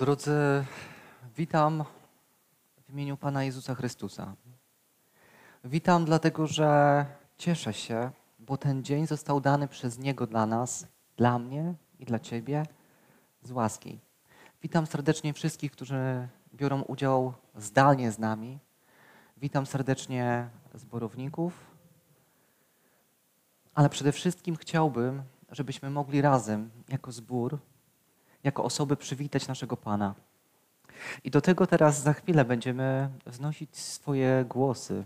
Drodzy, witam w imieniu Pana Jezusa Chrystusa. Witam dlatego, że cieszę się, bo ten dzień został dany przez Niego dla nas, dla mnie i dla Ciebie z łaski. Witam serdecznie wszystkich, którzy biorą udział zdalnie z nami. Witam serdecznie zborowników, ale przede wszystkim chciałbym, żebyśmy mogli razem, jako zbór, jako osoby przywitać naszego Pana. I do tego teraz za chwilę będziemy wznosić swoje głosy,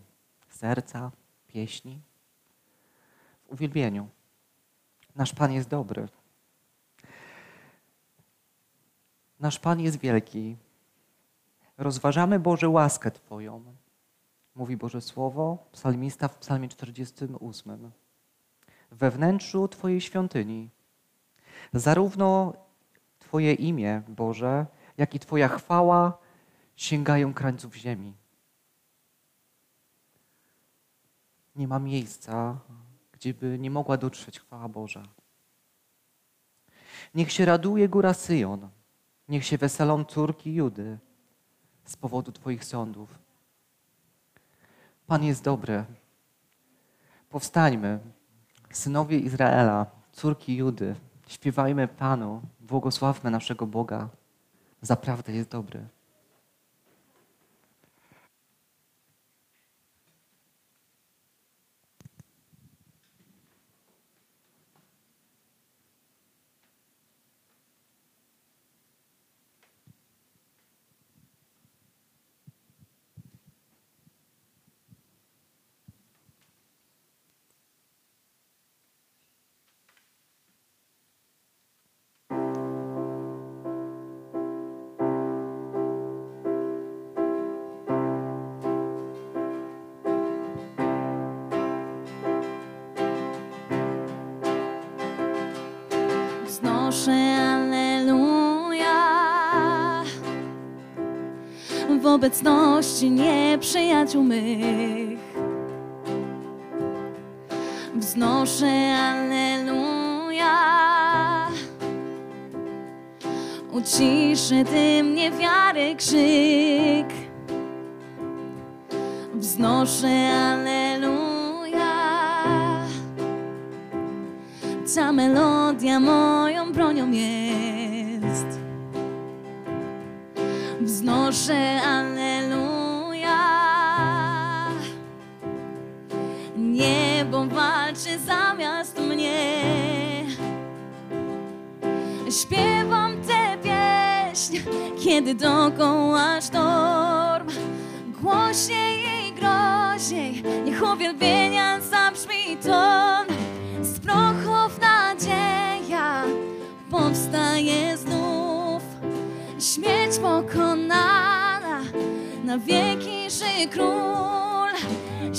serca, pieśni w uwielbieniu. Nasz Pan jest dobry. Nasz Pan jest wielki. Rozważamy Boże łaskę Twoją. Mówi Boże Słowo, psalmista w psalmie 48. We wnętrzu Twojej świątyni zarówno Twoje imię, Boże, jak i Twoja chwała sięgają krańców ziemi. Nie ma miejsca, gdzie by nie mogła dotrzeć chwała Boża. Niech się raduje góra Syjon, niech się weselą córki Judy z powodu Twoich sądów. Pan jest dobry. Powstańmy, synowie Izraela, córki Judy, śpiewajmy Panu, błogosławmy naszego Boga. Zaprawdę jest dobry. Obecności nieprzyjaciół mych. Wznoszę Alleluja uciszy tym niewiary krzyk. Wznoszę Alleluja ta melodia moją bronią jest. Wznoszę Alleluja. Śpiewam tę pieśń, kiedy dookoła sztorm. Głośniej i groźniej, niech uwielbienia zabrzmi ton. Z prochów nadzieja powstaje znów. Śmierć pokonana, na wieki ży król.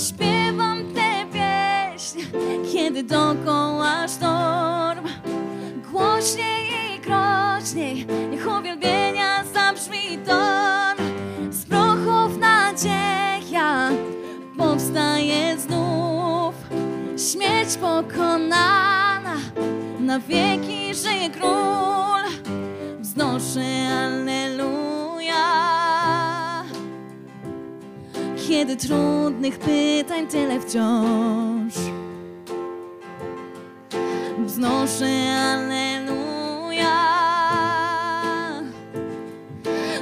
Śpiewam tę pieśń, kiedy dookoła sztorm. Głośniej i groźniej, niech uwielbienia zabrzmi ton. Z prochów nadzieja powstaje znów. Śmierć pokonana, na wieki żyje król. Wznoszę Alleluja. Kiedy trudnych pytań tyle wciąż. Wznoszę Alleluja.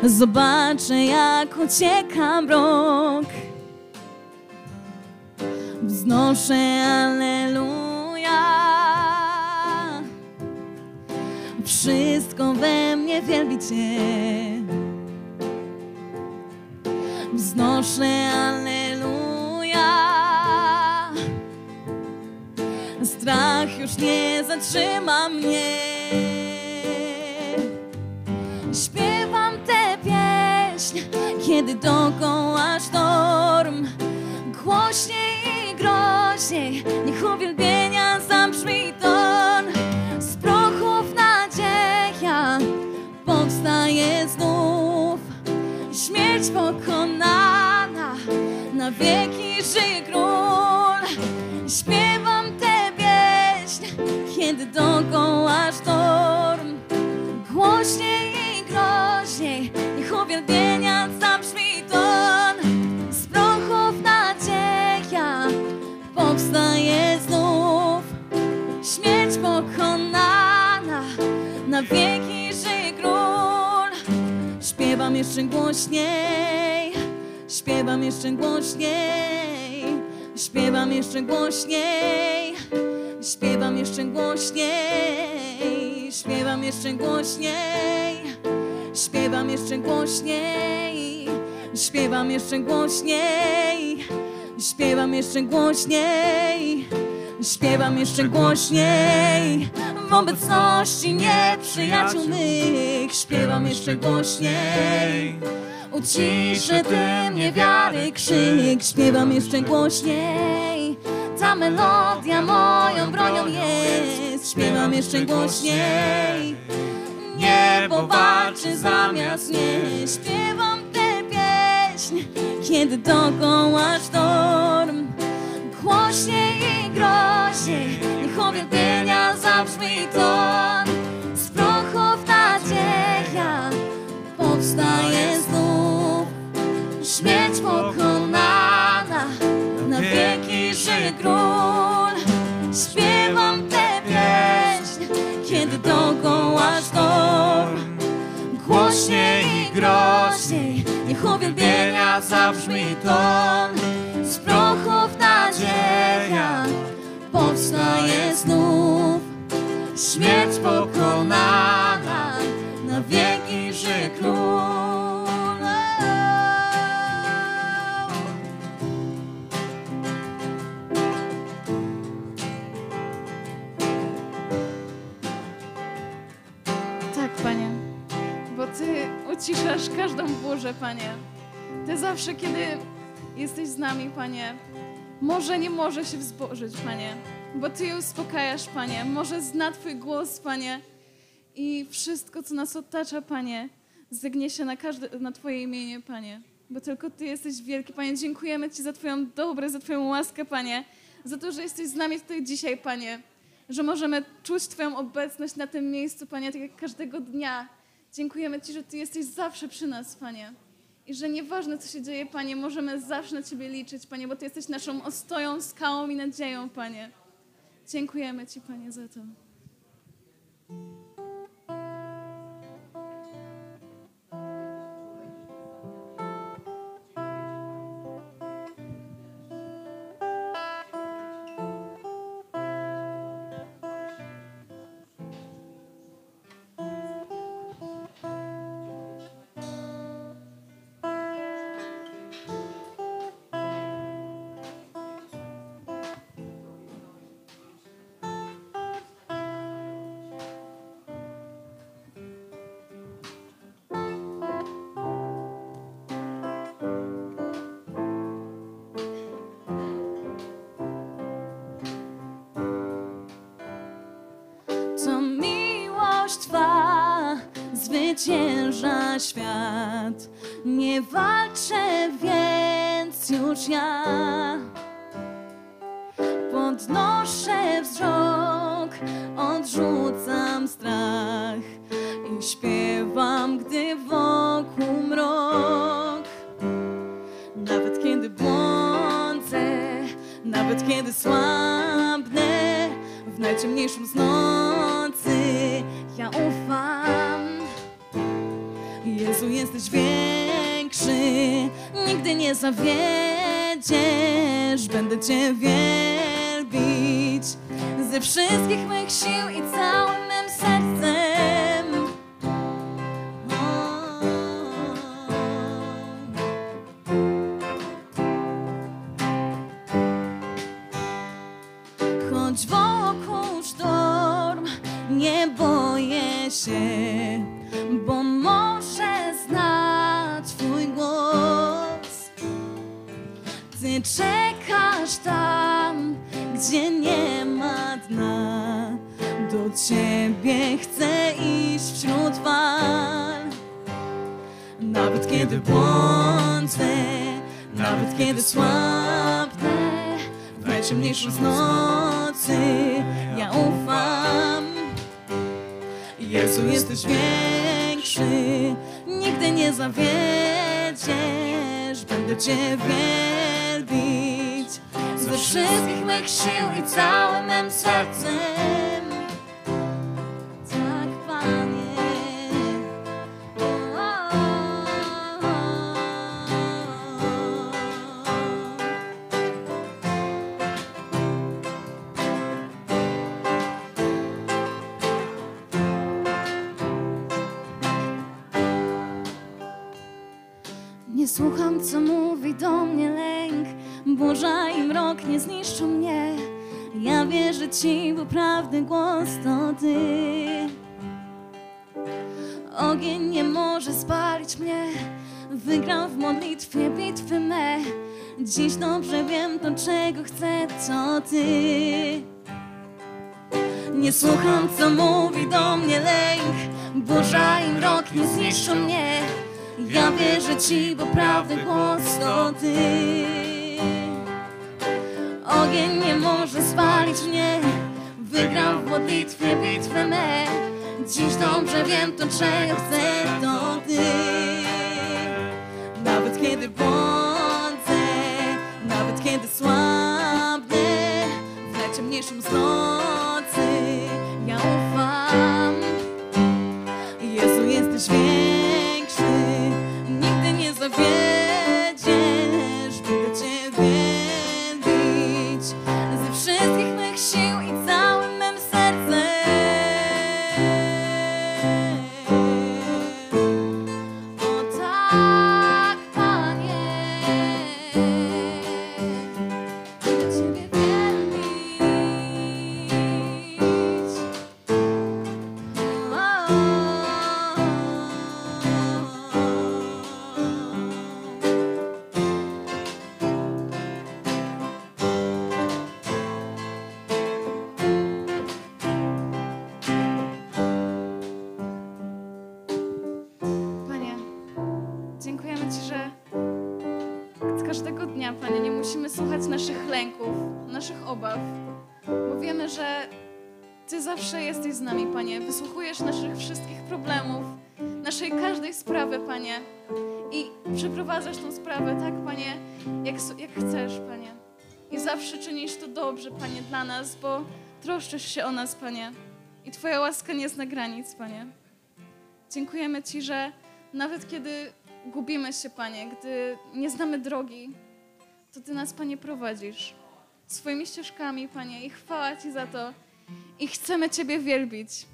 Zobaczę, jak ucieka mrok. Wznoszę Alleluja. Wszystko we mnie wielbi Cię. Wznoszę Alleluja. Strach już nie zatrzyma mnie. Śpiewam tę pieśń, kiedy dookoła sztorm. Głośniej i groźniej, niech uwielbienia zabrzmi ton. Z prochów nadzieja powstaje znów. Śmierć pokonana, na wieki żyje król. Śpiewam tę pieśń, kiedy dookoła sztorm. Głośniej uwielbienia zabrzmi ton. Z prochów nadzieja powstaje znów. Śmierć pokonana na wieki żyje król. Śpiewam jeszcze głośniej Śpiewam jeszcze głośniej Śpiewam jeszcze głośniej Śpiewam jeszcze głośniej Śpiewam jeszcze głośniej śpiewam jeszcze głośniej, śpiewam jeszcze głośniej, śpiewam jeszcze głośniej, śpiewam jeszcze głośniej, w obecności nieprzyjaciół mych, śpiewam jeszcze głośniej. Uciszę tym niewiary krzyk, śpiewam jeszcze głośniej. Ta melodia moją bronią jest, śpiewam jeszcze głośniej. Niebo walczy zamiast mnie, śpiewam tę pieśń, kiedy dookoła sztorm. Głośniej i groźniej, niech uwielbienia zabrzmi ton. Z prochów nadzieja powstaje znów. Śmierć pokonana, na wieki żyje król. Śpiewam tę pieśń, kiedy sztorm. Głośniej i groźniej, niech uwielbienia zabrzmi ton. Z prochów nadzieja powstaje znów. Śmierć pokonana, na wieki żyje król. Uciszasz każdą burzę, Panie. Ty zawsze, kiedy jesteś z nami, Panie, może nie może się wzburzyć, Panie, bo Ty ją uspokajasz, Panie. Może zna Twój głos, Panie, i wszystko, co nas otacza, Panie, zegnie się na, każde, na Twoje imienie, Panie. Bo tylko Ty jesteś wielki, Panie. Dziękujemy Ci za Twoją dobrę, za Twoją łaskę, Panie. Za to, że jesteś z nami tutaj dzisiaj, Panie. Że możemy czuć Twoją obecność na tym miejscu, Panie, tak jak każdego dnia. Dziękujemy Ci, że Ty jesteś zawsze przy nas, Panie. I że nieważne, co się dzieje, Panie, możemy zawsze na Ciebie liczyć, Panie, bo Ty jesteś naszą ostoją, skałą i nadzieją, Panie. Dziękujemy Ci, Panie, za to. Zwycięża świat. Nie walczę więc już ja. Podnoszę wzrok, odrzucam strach i śpiewam, gdy wokół mrok. Nawet kiedy błądzę, nawet kiedy słabnę, w najciemniejszym z Jezu, jesteś większy, nigdy nie zawiedziesz, będę Cię wielbić. Ze wszystkich mych sił i całym kiedy błądzę, nawet kiedy słabnę, w najciemniejszym z nocy ja ufam. Jezu, jesteś większy, nigdy nie zawiedziesz, będę Cię wielbić ze wszystkich mych sił i całym mym sercem. Co mówi do mnie lęk. Burza i mrok nie zniszczą mnie. Ja wierzę Ci, bo prawdy głos to Ty. Ogień nie może spalić mnie. Wygram w modlitwie bitwy me. Dziś dobrze wiem to, czego chcę, to Ty. Nie słucham, co mówi do mnie lęk. Burza i mrok nie zniszczą mnie. Ja wierzę Ci, bo prawdy głos to Ty. Ogień nie może spalić mnie. Wygram w modlitwie bitwę me. Dziś dobrze wiem to, czego chcę, to Ty. Nawet kiedy błądzę, nawet kiedy słabnę, w najciemniejszym z sprawy, Panie. I przeprowadzasz tą sprawę tak, Panie, jak, jak chcesz, Panie. I zawsze czynisz to dobrze, Panie, dla nas, bo troszczysz się o nas, Panie. I Twoja łaska nie zna granic, Panie. Dziękujemy Ci, że nawet kiedy gubimy się, Panie, gdy nie znamy drogi, to Ty nas, Panie, prowadzisz swoimi ścieżkami, Panie, i chwała Ci za to. I chcemy Ciebie wielbić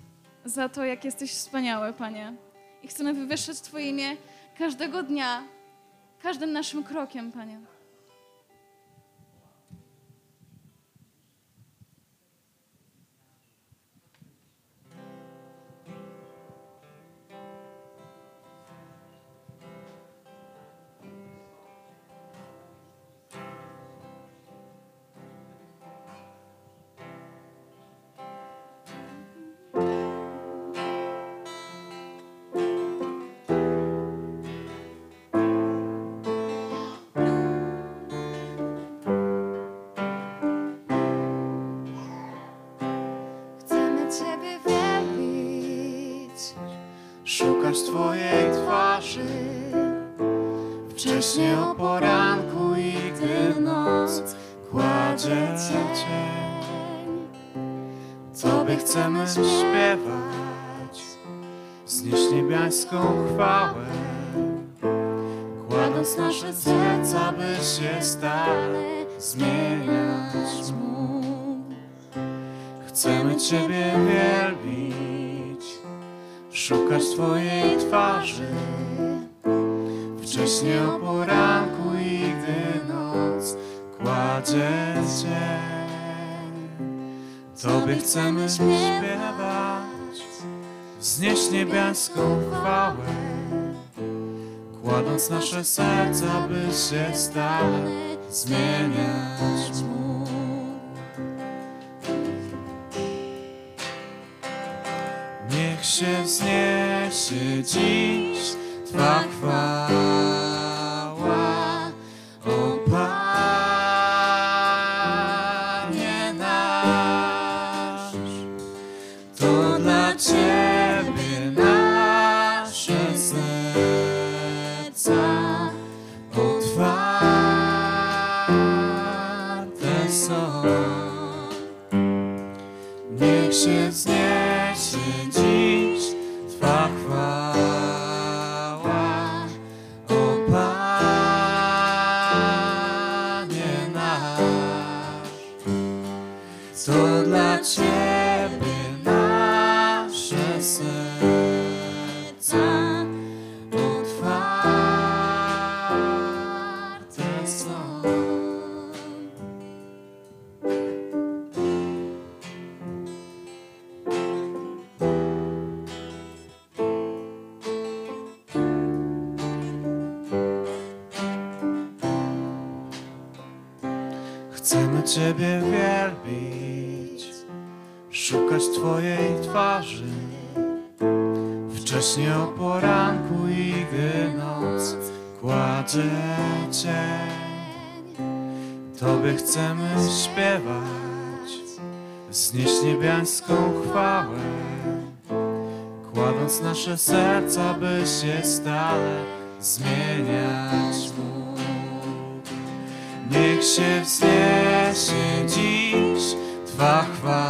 za to, jak jesteś wspaniały, Panie. I chcemy wywyższać Twoje imię każdego dnia, każdym naszym krokiem, Panie. Szukać Twojej twarzy Wcześnie o poranku i gdy noc kładzie cień. Tobie chcemy śpiewać? Znieść niebiańską chwałę Kładąc nasze serca, by się stale zmieniać mógł. Chcemy Ciebie wielbić, szukać Twojej twarzy. Wcześnie o poranku i gdy noc kładzie cień. Tobie chcemy śpiewać, wznieść niebiańską chwałę. Kładąc nasze serca, by się stale zmieniać się wzniesie dziś Twa chwała, się wzniesie dziś Twa chwała.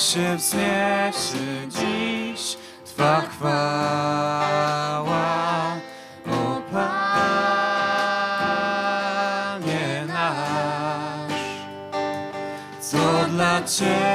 Się wzniesie dziś Twa chwała, o Panie nasz, co dla Ciebie.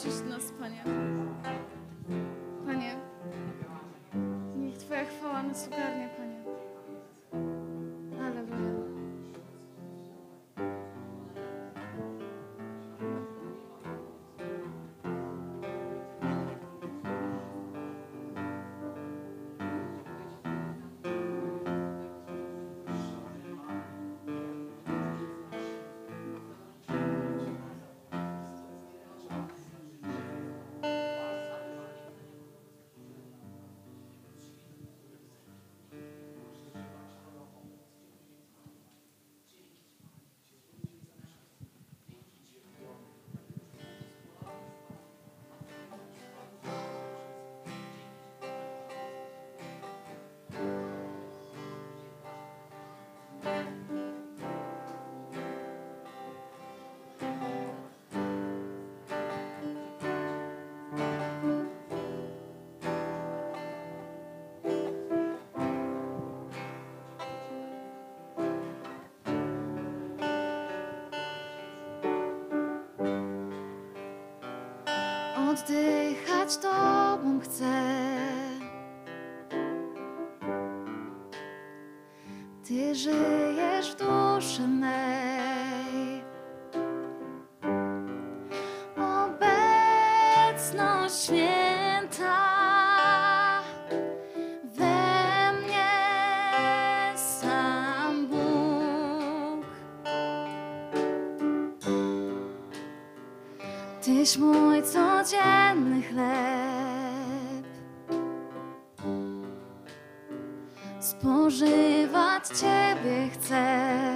Oczyść nas, Panie. sterować Tobą chcę. Ty żyjesz w duszy mej. Obecność święta we mnie sam Bóg. Tyś mój codzienny chleb. kochać Ciebie chcę.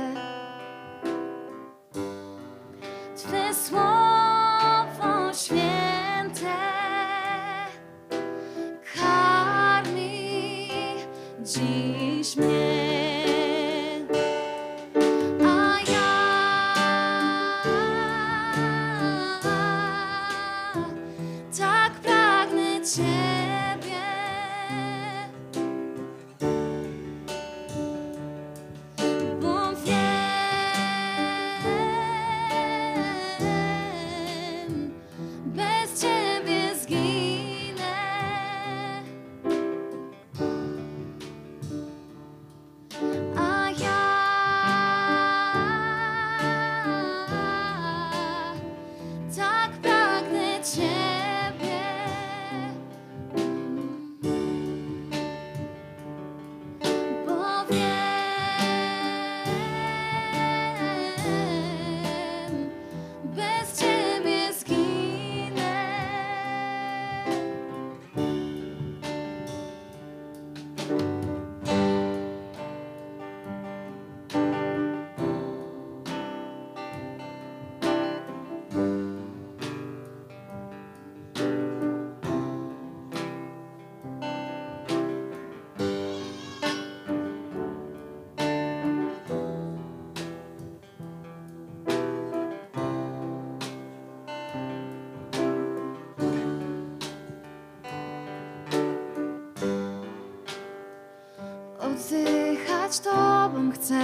usychać Tobą chcę.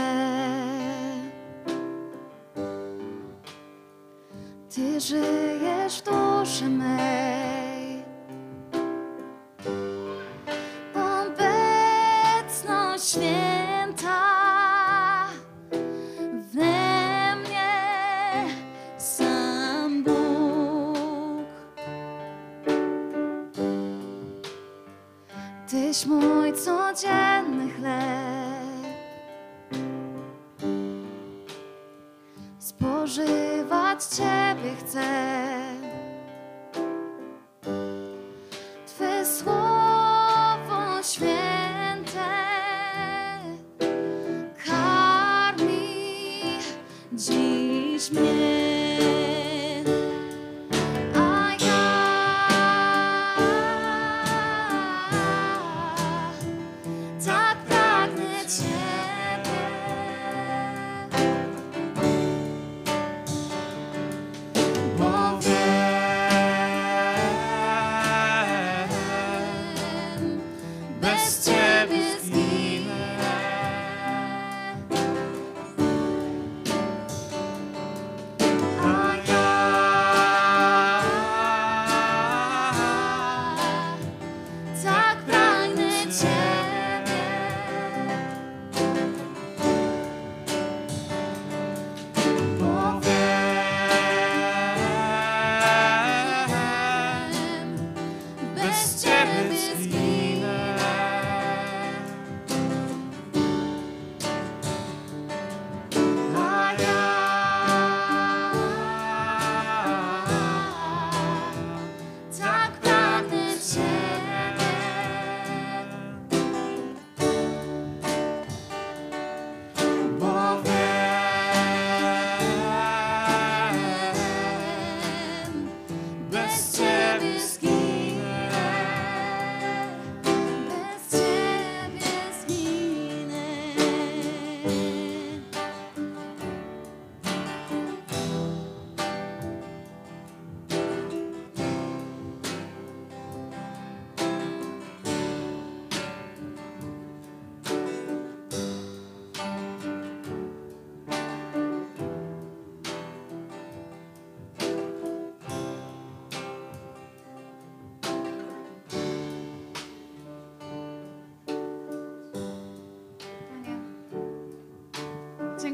Ty żyjesz w duszy mej.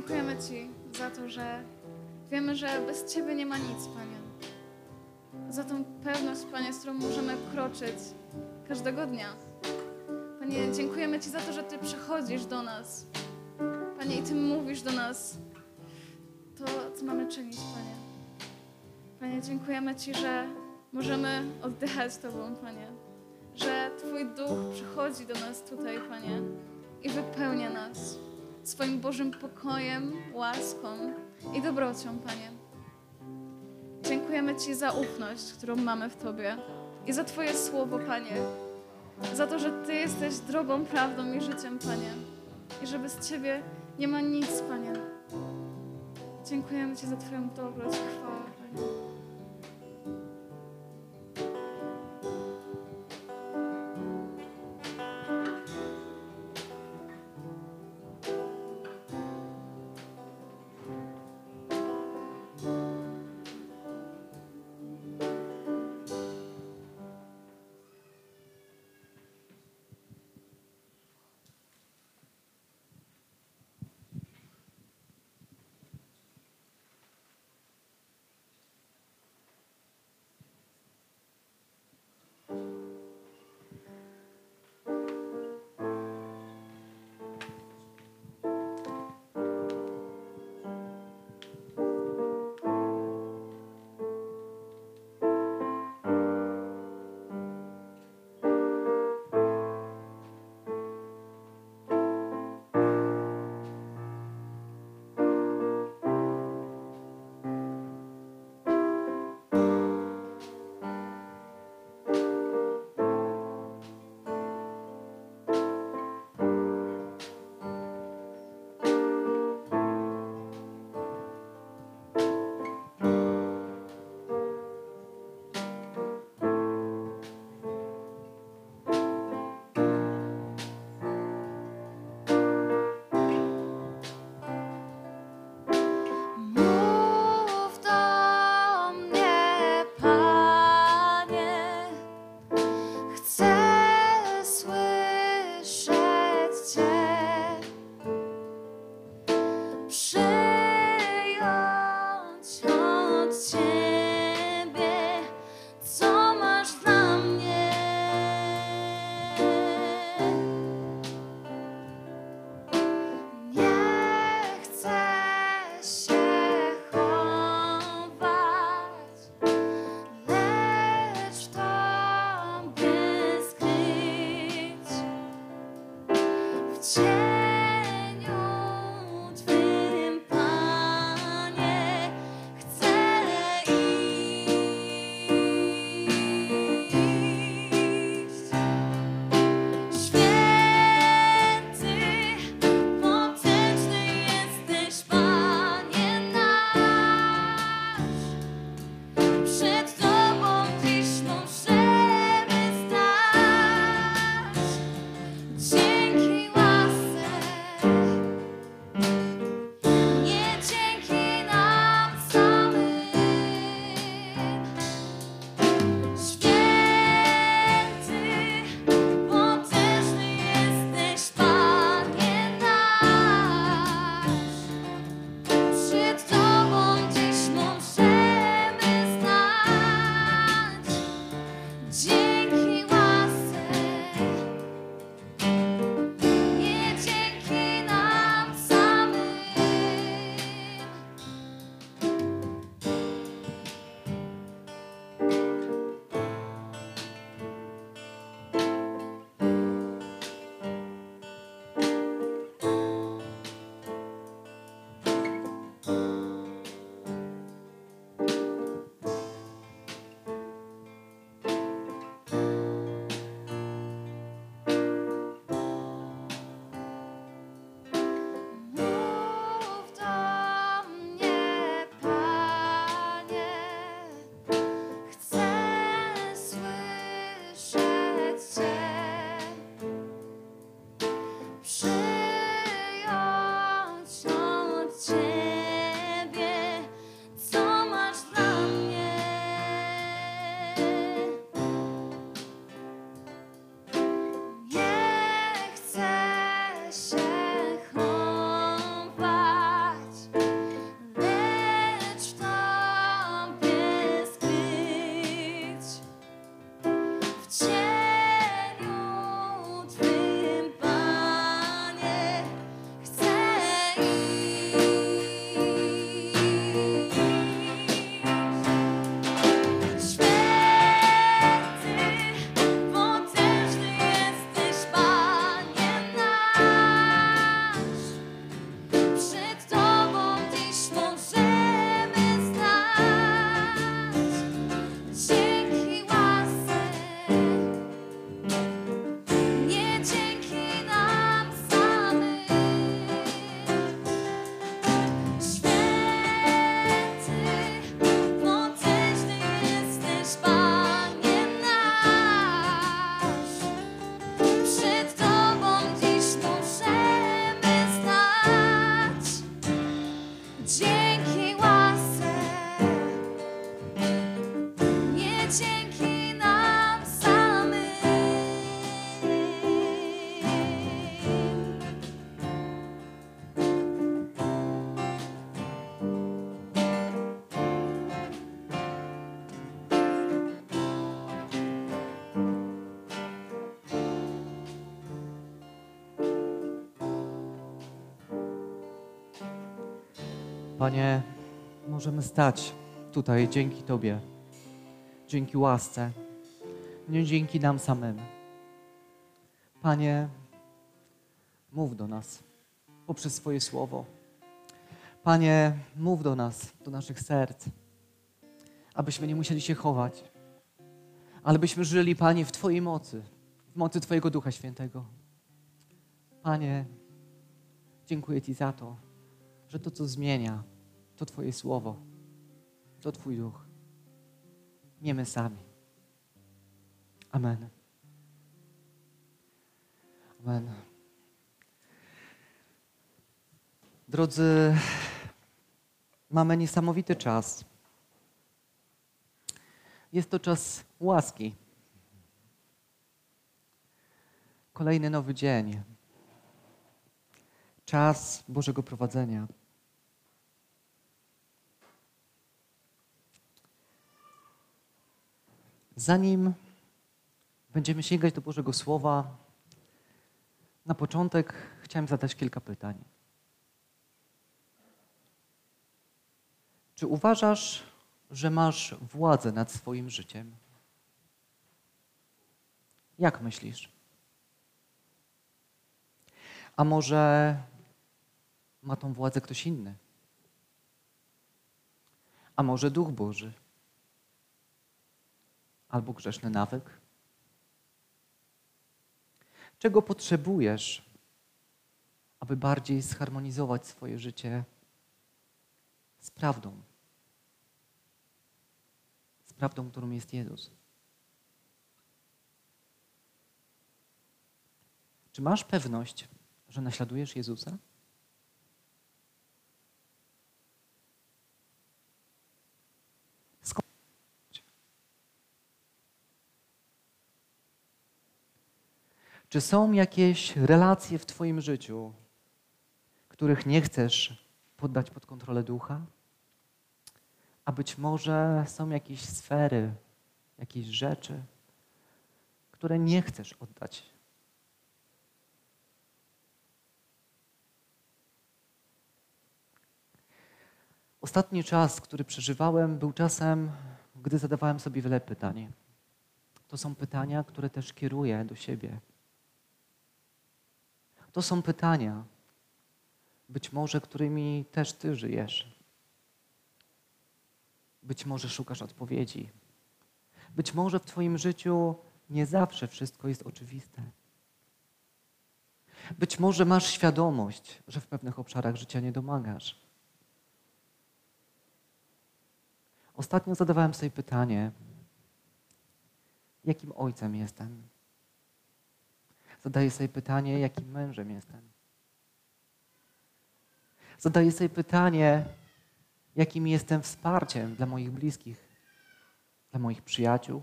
Dziękujemy Ci za to, że wiemy, że bez Ciebie nie ma nic, Panie. Za tą pewność, Panie, z którą możemy kroczyć każdego dnia. Panie, dziękujemy Ci za to, że Ty przychodzisz do nas. Panie, i Ty mówisz do nas to, co mamy czynić, Panie. Panie, dziękujemy Ci, że możemy oddychać Tobą, Panie. Że Twój duch przychodzi do nas tutaj, Panie i wypełnia nas swoim Bożym pokojem, łaską i dobrocią, Panie. Dziękujemy Ci za ufność, którą mamy w Tobie i za Twoje słowo, Panie. Za to, że Ty jesteś drogą, prawdą i życiem, Panie. I że bez Ciebie nie ma nic, Panie. Dziękujemy Ci za Twoją dobroć i chwałę, Panie. Panie, możemy stać tutaj dzięki Tobie, dzięki łasce, nie dzięki nam samym. Panie, mów do nas poprzez swoje słowo. Panie, mów do nas, do naszych serc, abyśmy nie musieli się chować, ale byśmy żyli, Panie, w Twojej mocy, w mocy Twojego Ducha Świętego. Panie, dziękuję Ci za to, że to, co zmienia, to Twoje słowo, to Twój duch. Nie my sami. Amen. Amen. Drodzy, mamy niesamowity czas. Jest to czas łaski. Kolejny nowy dzień. Czas Bożego prowadzenia. Zanim będziemy sięgać do Bożego Słowa, na początek chciałem zadać kilka pytań. Czy uważasz, że masz władzę nad swoim życiem? Jak myślisz? A może ma tą władzę ktoś inny? A może Duch Boży? Albo grzeszny nawyk? Czego potrzebujesz, aby bardziej zharmonizować swoje życie z prawdą? Z prawdą, którą jest Jezus. Czy masz pewność, że naśladujesz Jezusa? Skąd? Czy są jakieś relacje w Twoim życiu, których nie chcesz poddać pod kontrolę ducha? A być może są jakieś sfery, jakieś rzeczy, które nie chcesz oddać Ostatni czas, który przeżywałem, był czasem, gdy zadawałem sobie wiele pytań. To są pytania, które też kieruję do siebie. To są pytania, być może którymi też Ty żyjesz. Być może szukasz odpowiedzi. Być może w Twoim życiu nie zawsze wszystko jest oczywiste. Być może masz świadomość, że w pewnych obszarach życia nie domagasz. Ostatnio zadawałem sobie pytanie, jakim ojcem jestem? Zadaję sobie pytanie, jakim mężem jestem? Zadaję sobie pytanie, jakim jestem wsparciem dla moich bliskich, dla moich przyjaciół?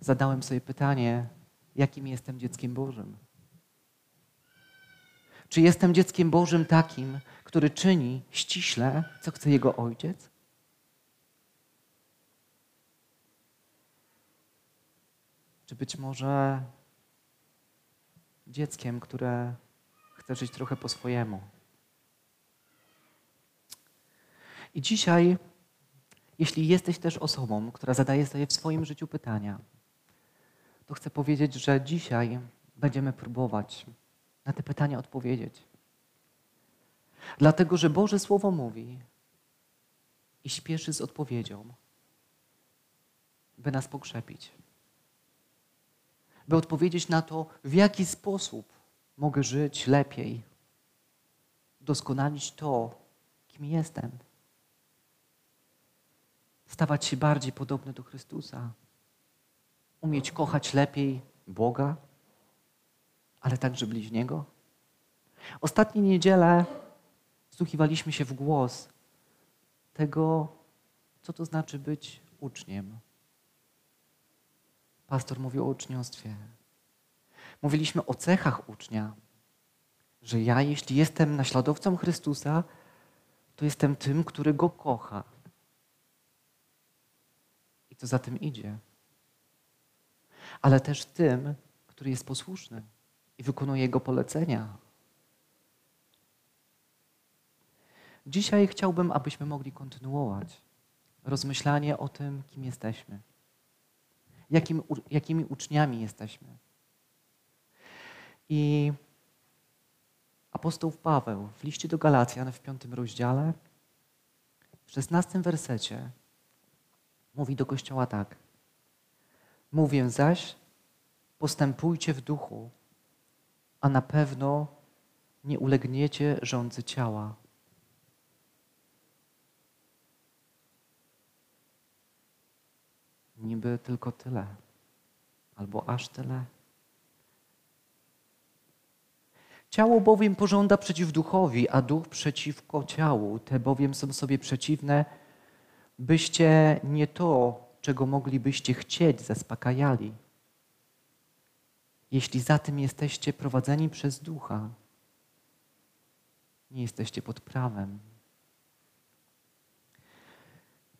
Zadałem sobie pytanie, jakim jestem dzieckiem Bożym? Czy jestem dzieckiem Bożym takim, który czyni ściśle, co chce Jego Ojciec? Czy być może dzieckiem, które chce żyć trochę po swojemu? I dzisiaj, jeśli jesteś też osobą, która zadaje sobie w swoim życiu pytania, to chcę powiedzieć, że dzisiaj będziemy próbować na te pytania odpowiedzieć. Dlatego, że Boże Słowo mówi i śpieszy z odpowiedzią, by nas pokrzepić. By odpowiedzieć na to, w jaki sposób mogę żyć lepiej, doskonalić to, kim jestem, stawać się bardziej podobny do Chrystusa, umieć kochać lepiej Boga ale także bliźniego? Ostatnie niedzielę wsłuchiwaliśmy się w głos tego, co to znaczy być uczniem. Pastor mówił o uczniostwie. Mówiliśmy o cechach ucznia, że ja, jeśli jestem naśladowcą Chrystusa, to jestem tym, który go kocha. I co za tym idzie. Ale też tym, który jest posłuszny i wykonuje Jego polecenia. Dzisiaj chciałbym, abyśmy mogli kontynuować rozmyślanie o tym, kim jesteśmy, jakim, jakimi uczniami jesteśmy. I apostoł Paweł w liście do Galacjan w piątym rozdziale, w szesnastym wersecie mówi do Kościoła tak. Mówię zaś, postępujcie w duchu, a na pewno nie ulegniecie rządzy ciała. Niby tylko tyle, albo aż tyle. Ciało bowiem pożąda przeciw duchowi, a duch przeciwko ciału. Te bowiem są sobie przeciwne, byście nie to, czego moglibyście chcieć, zaspokajali. Jeśli za tym jesteście prowadzeni przez ducha, nie jesteście pod prawem.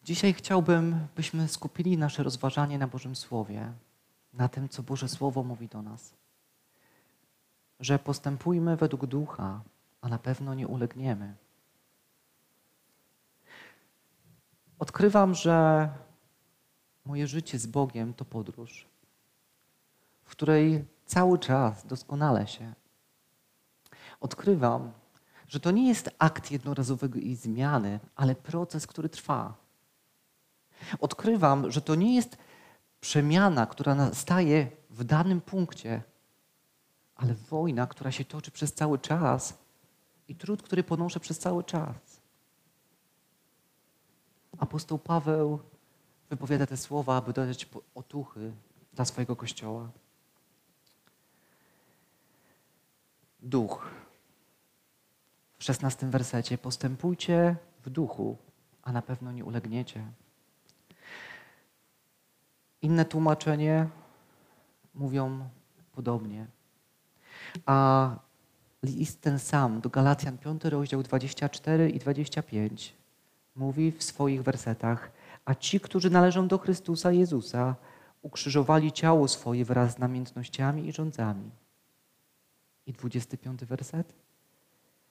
Dzisiaj chciałbym, byśmy skupili nasze rozważanie na Bożym Słowie, na tym, co Boże Słowo mówi do nas. Że postępujmy według ducha, a na pewno nie ulegniemy. Odkrywam, że moje życie z Bogiem to podróż. w której cały czas doskonale się. Odkrywam, że to nie jest akt jednorazowego zmiany, ale proces, który trwa. Odkrywam, że to nie jest przemiana, która nastaje w danym punkcie, ale wojna, która się toczy przez cały czas i trud, który ponoszę przez cały czas. Apostoł Paweł wypowiada te słowa, aby dodać otuchy dla swojego kościoła. Duch. W szesnastym wersecie postępujcie w duchu, a na pewno nie ulegniecie. Inne tłumaczenie mówią podobnie. A list ten sam do Galacjan 5 rozdział 24 i 25 mówi w swoich wersetach, a ci, którzy należą do Chrystusa Jezusa, ukrzyżowali ciało swoje wraz z namiętnościami i rządzami. I 25 werset.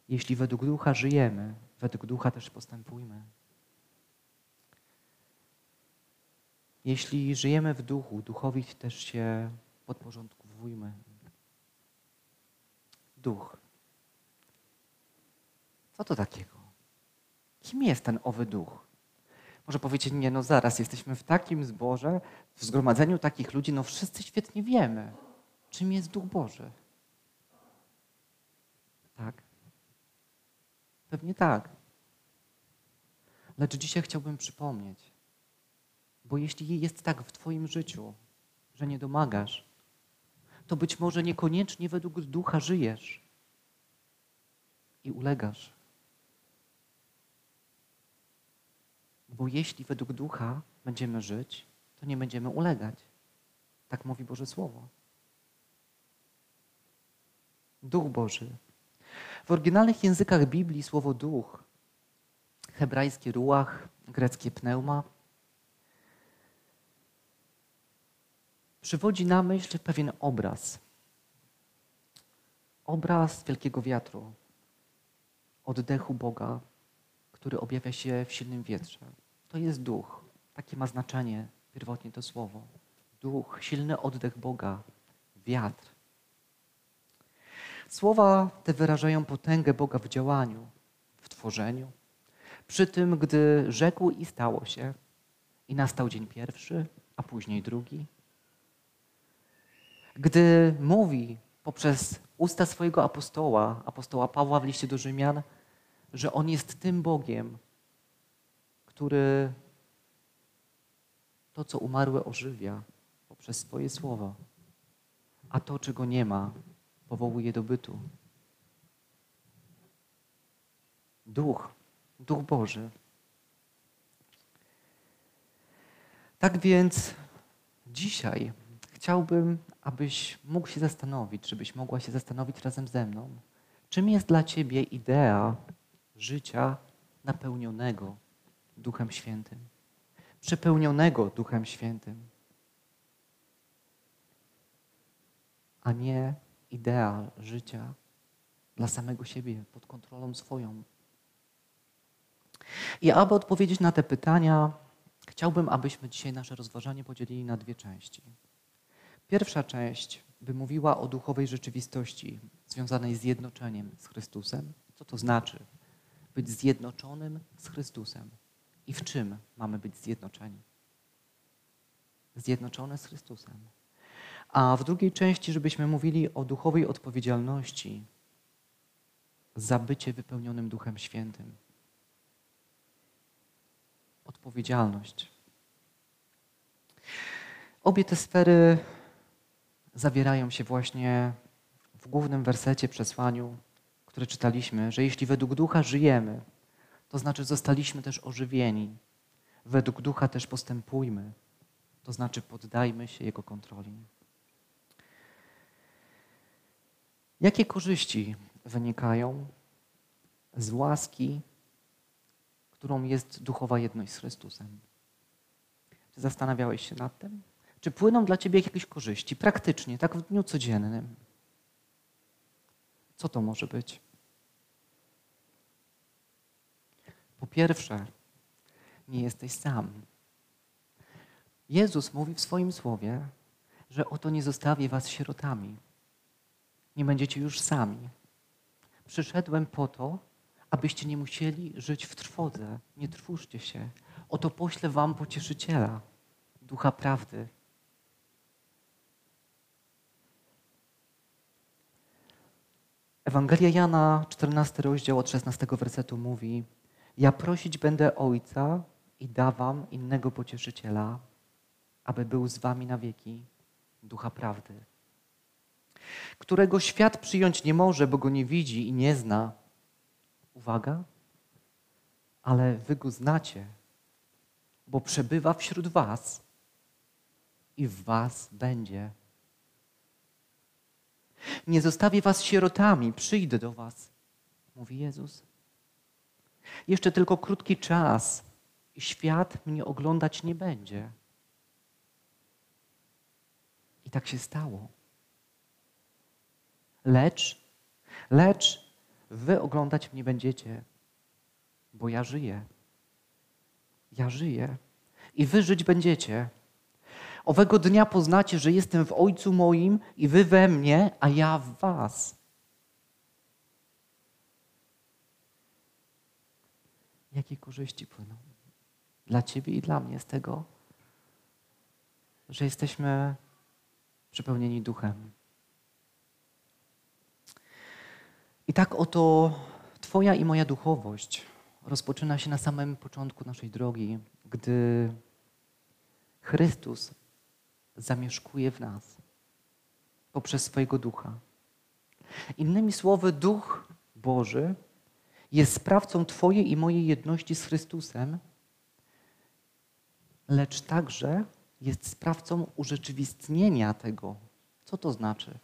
Jeśli według ducha żyjemy, według ducha też postępujmy. Jeśli żyjemy w duchu, duchowi też się podporządkowujmy. Duch. Co to takiego? Kim jest ten owy duch? Może powiecie, nie, no zaraz, jesteśmy w takim zborze, w zgromadzeniu takich ludzi, no wszyscy świetnie wiemy, czym jest Duch Boży. Tak? Pewnie tak. Lecz dzisiaj chciałbym przypomnieć, bo jeśli jest tak w Twoim życiu, że nie domagasz, to być może niekoniecznie według ducha żyjesz i ulegasz. Bo jeśli według ducha będziemy żyć, to nie będziemy ulegać. Tak mówi Boże Słowo. Duch Boży. W oryginalnych językach Biblii słowo duch, hebrajskie ruach, greckie pneuma, przywodzi na myśl pewien obraz. Obraz wielkiego wiatru, oddechu Boga, który objawia się w silnym wietrze. To jest duch. Takie ma znaczenie pierwotnie to słowo. Duch, silny oddech Boga, wiatr. Słowa te wyrażają potęgę Boga w działaniu, w tworzeniu. Przy tym, gdy rzekł i stało się, i nastał dzień pierwszy, a później drugi. Gdy mówi poprzez usta swojego apostoła, apostoła Pawła w liście do Rzymian, że On jest tym Bogiem, który to, co umarłe, ożywia poprzez swoje słowa, a to, czego nie ma, powołuje do bytu. Duch, Duch Boży. Tak więc dzisiaj chciałbym, abyś mógł się zastanowić, żebyś mogła się zastanowić razem ze mną, czym jest dla Ciebie idea życia napełnionego Duchem Świętym, przepełnionego Duchem Świętym, a nie idea życia dla samego siebie, pod kontrolą swoją. I aby odpowiedzieć na te pytania, chciałbym, abyśmy dzisiaj nasze rozważanie podzielili na dwie części. Pierwsza część by mówiła o duchowej rzeczywistości związanej z zjednoczeniem z Chrystusem. Co to znaczy być zjednoczonym z Chrystusem? I w czym mamy być zjednoczeni? Zjednoczone z Chrystusem. A w drugiej części, żebyśmy mówili o duchowej odpowiedzialności za bycie wypełnionym Duchem Świętym. Odpowiedzialność. Obie te sfery zawierają się właśnie w głównym wersecie przesłaniu, które czytaliśmy, że jeśli według ducha żyjemy, to znaczy zostaliśmy też ożywieni. Według ducha też postępujmy, to znaczy poddajmy się Jego kontroli. Jakie korzyści wynikają z łaski, którą jest duchowa jedność z Chrystusem? Czy zastanawiałeś się nad tym? Czy płyną dla ciebie jakieś korzyści praktycznie, tak w dniu codziennym? Co to może być? Po pierwsze, nie jesteś sam. Jezus mówi w swoim słowie, że oto nie zostawię was sierotami. Nie będziecie już sami. Przyszedłem po to, abyście nie musieli żyć w trwodze. Nie trwóżcie się. Oto poślę wam pocieszyciela, ducha prawdy. Ewangelia Jana, 14 rozdział od 16 wersetu mówi: Ja prosić będę Ojca i dawam innego pocieszyciela, aby był z wami na wieki, ducha prawdy, którego świat przyjąć nie może, bo go nie widzi i nie zna. Uwaga, ale wy go znacie, bo przebywa wśród was i w was będzie. Nie zostawię was sierotami, przyjdę do was, mówi Jezus. Jeszcze tylko krótki czas i świat mnie oglądać nie będzie. I tak się stało. Lecz, lecz wy oglądać mnie będziecie, bo ja żyję. Ja żyję i wy żyć będziecie. Owego dnia poznacie, że jestem w Ojcu moim i wy we mnie, a ja w was. Jakie korzyści płyną dla ciebie i dla mnie z tego, że jesteśmy przepełnieni duchem. I tak oto Twoja i moja duchowość rozpoczyna się na samym początku naszej drogi, gdy Chrystus zamieszkuje w nas poprzez swojego ducha. Innymi słowy, Duch Boży jest sprawcą Twojej i mojej jedności z Chrystusem, lecz także jest sprawcą urzeczywistnienia tego. Co to znaczy?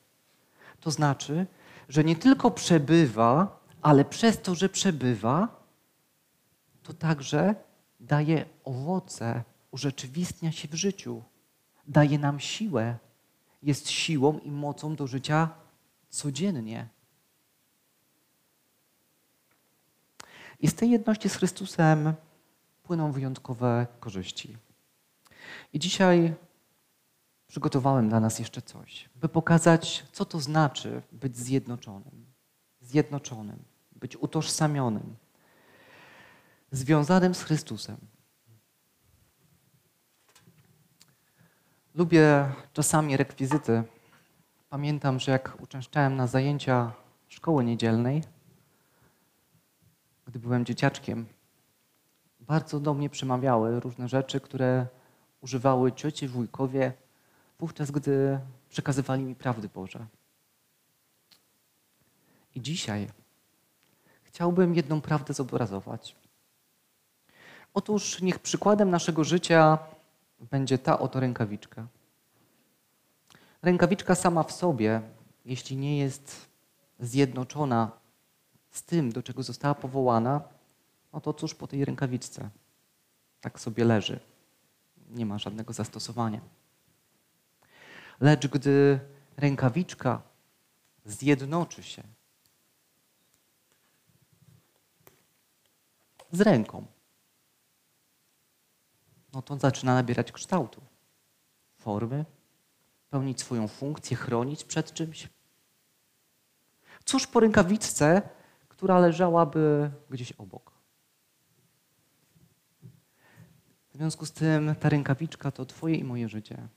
To znaczy, że nie tylko przebywa, ale przez to, że przebywa, to także daje owoce, urzeczywistnia się w życiu, daje nam siłę, jest siłą i mocą do życia codziennie. I z tej jedności z Chrystusem płyną wyjątkowe korzyści. I dzisiaj przygotowałem dla nas jeszcze coś, by pokazać, co to znaczy być zjednoczonym. Zjednoczonym, być utożsamionym, związanym z Chrystusem. Lubię czasami rekwizyty. Pamiętam, że jak uczęszczałem na zajęcia szkoły niedzielnej, gdy byłem dzieciaczkiem, bardzo do mnie przemawiały różne rzeczy, które używały ciocie, wujkowie, wówczas, gdy przekazywali mi prawdy Boże. I dzisiaj chciałbym jedną prawdę zobrazować. Otóż niech przykładem naszego życia będzie ta oto rękawiczka. Rękawiczka sama w sobie, jeśli nie jest zjednoczona z tym, do czego została powołana, no to cóż po tej rękawiczce? Tak sobie leży. Nie ma żadnego zastosowania. Lecz gdy rękawiczka zjednoczy się z ręką, no to zaczyna nabierać kształtu, formy, pełnić swoją funkcję, chronić przed czymś. Cóż po rękawiczce, która leżałaby gdzieś obok? W związku z tym ta rękawiczka to Twoje i moje życie.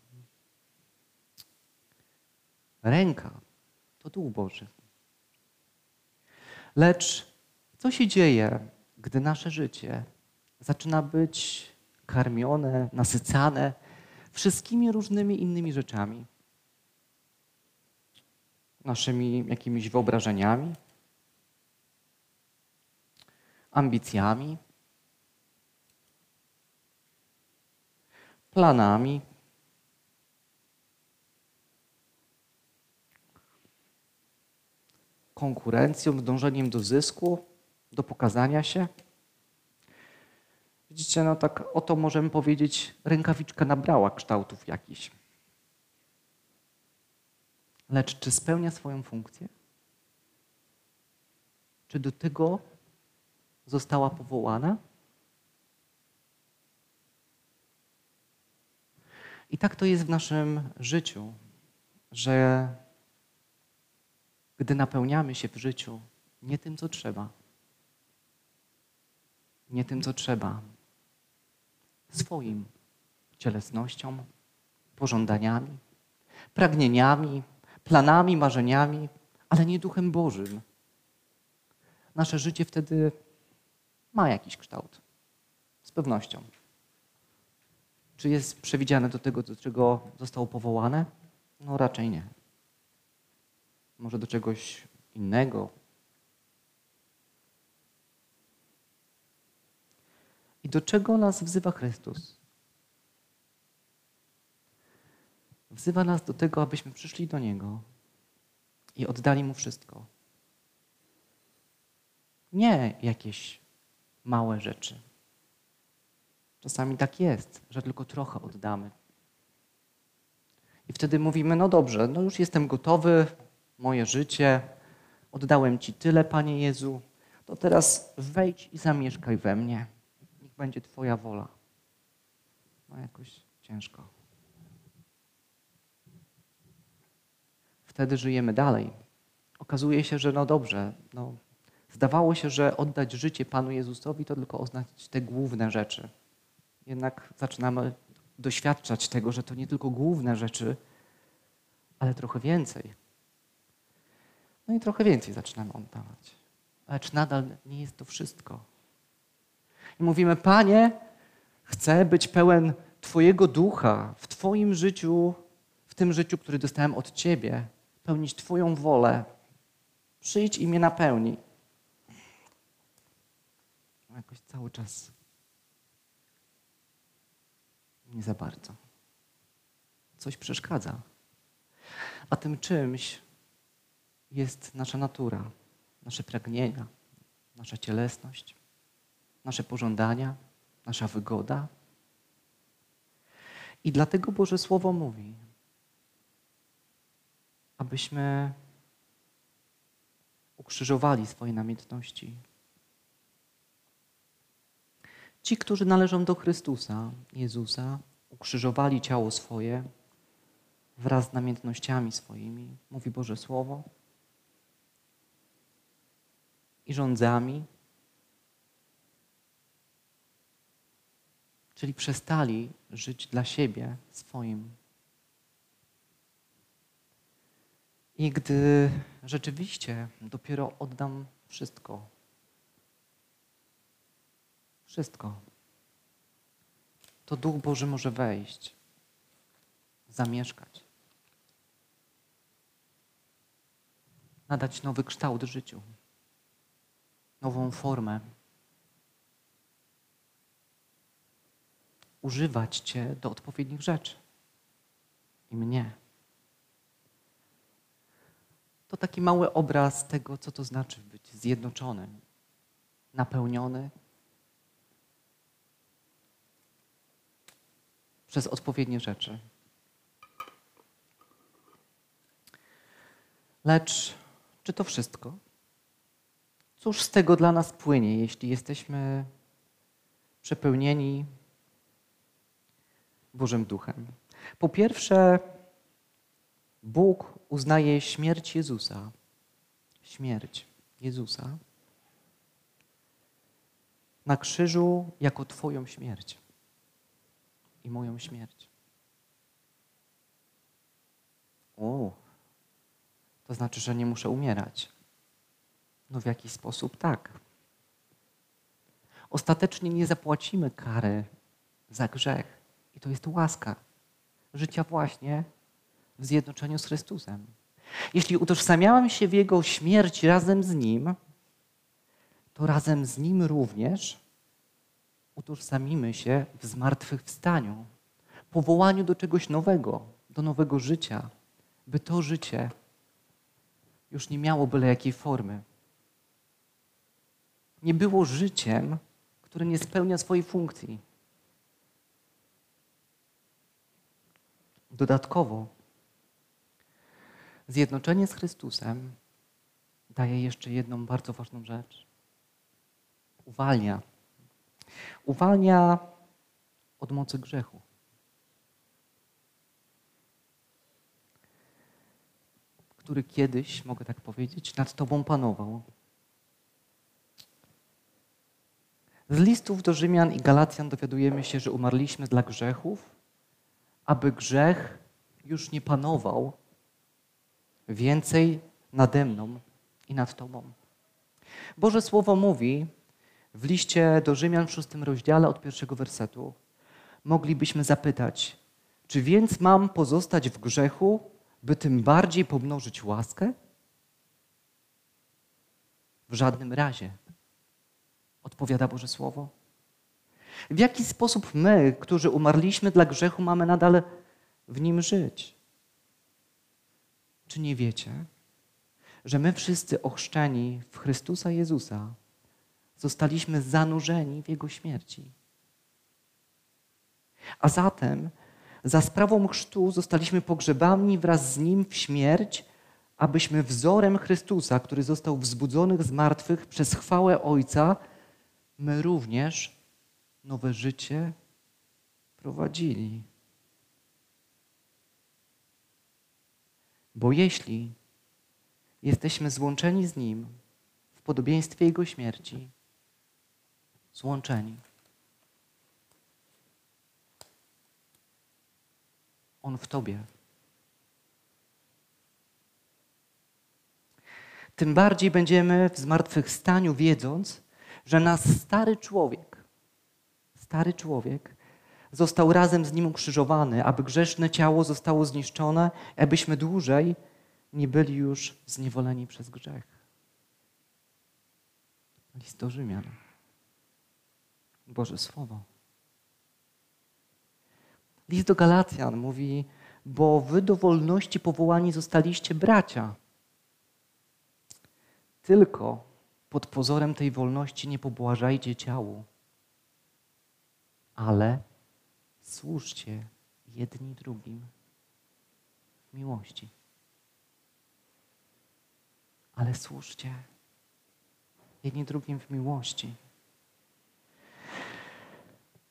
Ręka to Duch Boży. Lecz co się dzieje, gdy nasze życie zaczyna być karmione, nasycane wszystkimi różnymi innymi rzeczami? Naszymi jakimiś wyobrażeniami, ambicjami, planami, konkurencją, dążeniem do zysku, do pokazania się. Widzicie, no tak oto możemy powiedzieć, rękawiczka nabrała kształtów jakichś. Lecz czy spełnia swoją funkcję? Czy do tego została powołana? I tak to jest w naszym życiu, że gdy napełniamy się w życiu nie tym, co trzeba, nie tym, co trzeba, swoim cielesnością, pożądaniami, pragnieniami, planami, marzeniami, ale nie Duchem Bożym. Nasze życie wtedy ma jakiś kształt. Z pewnością. Czy jest przewidziane do tego, do czego zostało powołane? No raczej nie. Może do czegoś innego. I do czego nas wzywa Chrystus? Wzywa nas do tego, abyśmy przyszli do Niego i oddali Mu wszystko. Nie jakieś małe rzeczy. Czasami tak jest, że tylko trochę oddamy. I wtedy mówimy: No dobrze, no już jestem gotowy, moje życie, oddałem Ci tyle, Panie Jezu, to teraz wejdź i zamieszkaj we mnie. Będzie Twoja wola. No jakoś ciężko. Wtedy żyjemy dalej. Okazuje się, że no dobrze, no, zdawało się, że oddać życie Panu Jezusowi to tylko oznaczać te główne rzeczy. Jednak zaczynamy doświadczać tego, że to nie tylko główne rzeczy, ale trochę więcej. No i trochę więcej zaczynamy oddawać. Lecz nadal nie jest to wszystko. I mówimy, Panie, chcę być pełen Twojego ducha w Twoim życiu, w tym życiu, który dostałem od Ciebie, pełnić Twoją wolę. Przyjdź i mnie napełni. Jakoś cały czas nie za bardzo. Coś przeszkadza. A tym czymś jest nasza natura, nasze pragnienia, nasza cielesność, nasze pożądania, nasza wygoda. I dlatego Boże Słowo mówi, abyśmy ukrzyżowali swoje namiętności. Ci, którzy należą do Chrystusa, Jezusa, ukrzyżowali ciało swoje wraz z namiętnościami swoimi, mówi Boże Słowo, i rządzami, czyli przestali żyć dla siebie swoim. I gdy rzeczywiście dopiero oddam wszystko, wszystko, to Duch Boży może wejść, zamieszkać, nadać nowy kształt życiu, nową formę. Używać Cię do odpowiednich rzeczy i mnie. To taki mały obraz tego, co to znaczy być zjednoczonym, napełniony przez odpowiednie rzeczy. Lecz czy to wszystko? Cóż z tego dla nas płynie, jeśli jesteśmy przepełnieni Bożym Duchem? Po pierwsze, Bóg uznaje śmierć Jezusa, śmierć Jezusa na krzyżu jako Twoją śmierć i moją śmierć. O, to znaczy, że nie muszę umierać. No w jakiś sposób tak. Ostatecznie nie zapłacimy kary za grzech. I to jest łaska życia właśnie w zjednoczeniu z Chrystusem. Jeśli utożsamiałem się w Jego śmierci razem z Nim, to razem z Nim również utożsamimy się w zmartwychwstaniu, powołaniu do czegoś nowego, do nowego życia, by to życie już nie miało byle jakiej formy. Nie było życiem, które nie spełnia swojej funkcji. Dodatkowo zjednoczenie z Chrystusem daje jeszcze jedną bardzo ważną rzecz. Uwalnia. Uwalnia od mocy grzechu. Który kiedyś, mogę tak powiedzieć, nad tobą panował. Z listów do Rzymian i Galacjan dowiadujemy się, że umarliśmy dla grzechów aby grzech już nie panował więcej nade mną i nad Tobą. Boże Słowo mówi w liście do Rzymian w szóstym rozdziale od pierwszego wersetu. Moglibyśmy zapytać, czy więc mam pozostać w grzechu, by tym bardziej pomnożyć łaskę? W żadnym razie, odpowiada Boże Słowo. W jaki sposób my, którzy umarliśmy dla grzechu, mamy nadal w nim żyć? Czy nie wiecie, że my wszyscy ochrzczeni w Chrystusa Jezusa zostaliśmy zanurzeni w Jego śmierci? A zatem za sprawą chrztu zostaliśmy pogrzebani wraz z Nim w śmierć, abyśmy wzorem Chrystusa, który został wzbudzony z martwych przez chwałę Ojca, my również nowe życie prowadzili. Bo jeśli jesteśmy złączeni z Nim w podobieństwie Jego śmierci, złączeni, On w Tobie. Tym bardziej będziemy w zmartwychwstaniu, wiedząc, że nasz stary człowiek, stary człowiek został razem z nim ukrzyżowany, aby grzeszne ciało zostało zniszczone, abyśmy dłużej nie byli już zniewoleni przez grzech. List do Rzymian. Boże Słowo. List do Galacjan mówi, bo wy do wolności powołani zostaliście bracia. Tylko pod pozorem tej wolności nie pobłażajcie ciału, ale służcie jedni drugim w miłości. Ale służcie jedni drugim w miłości.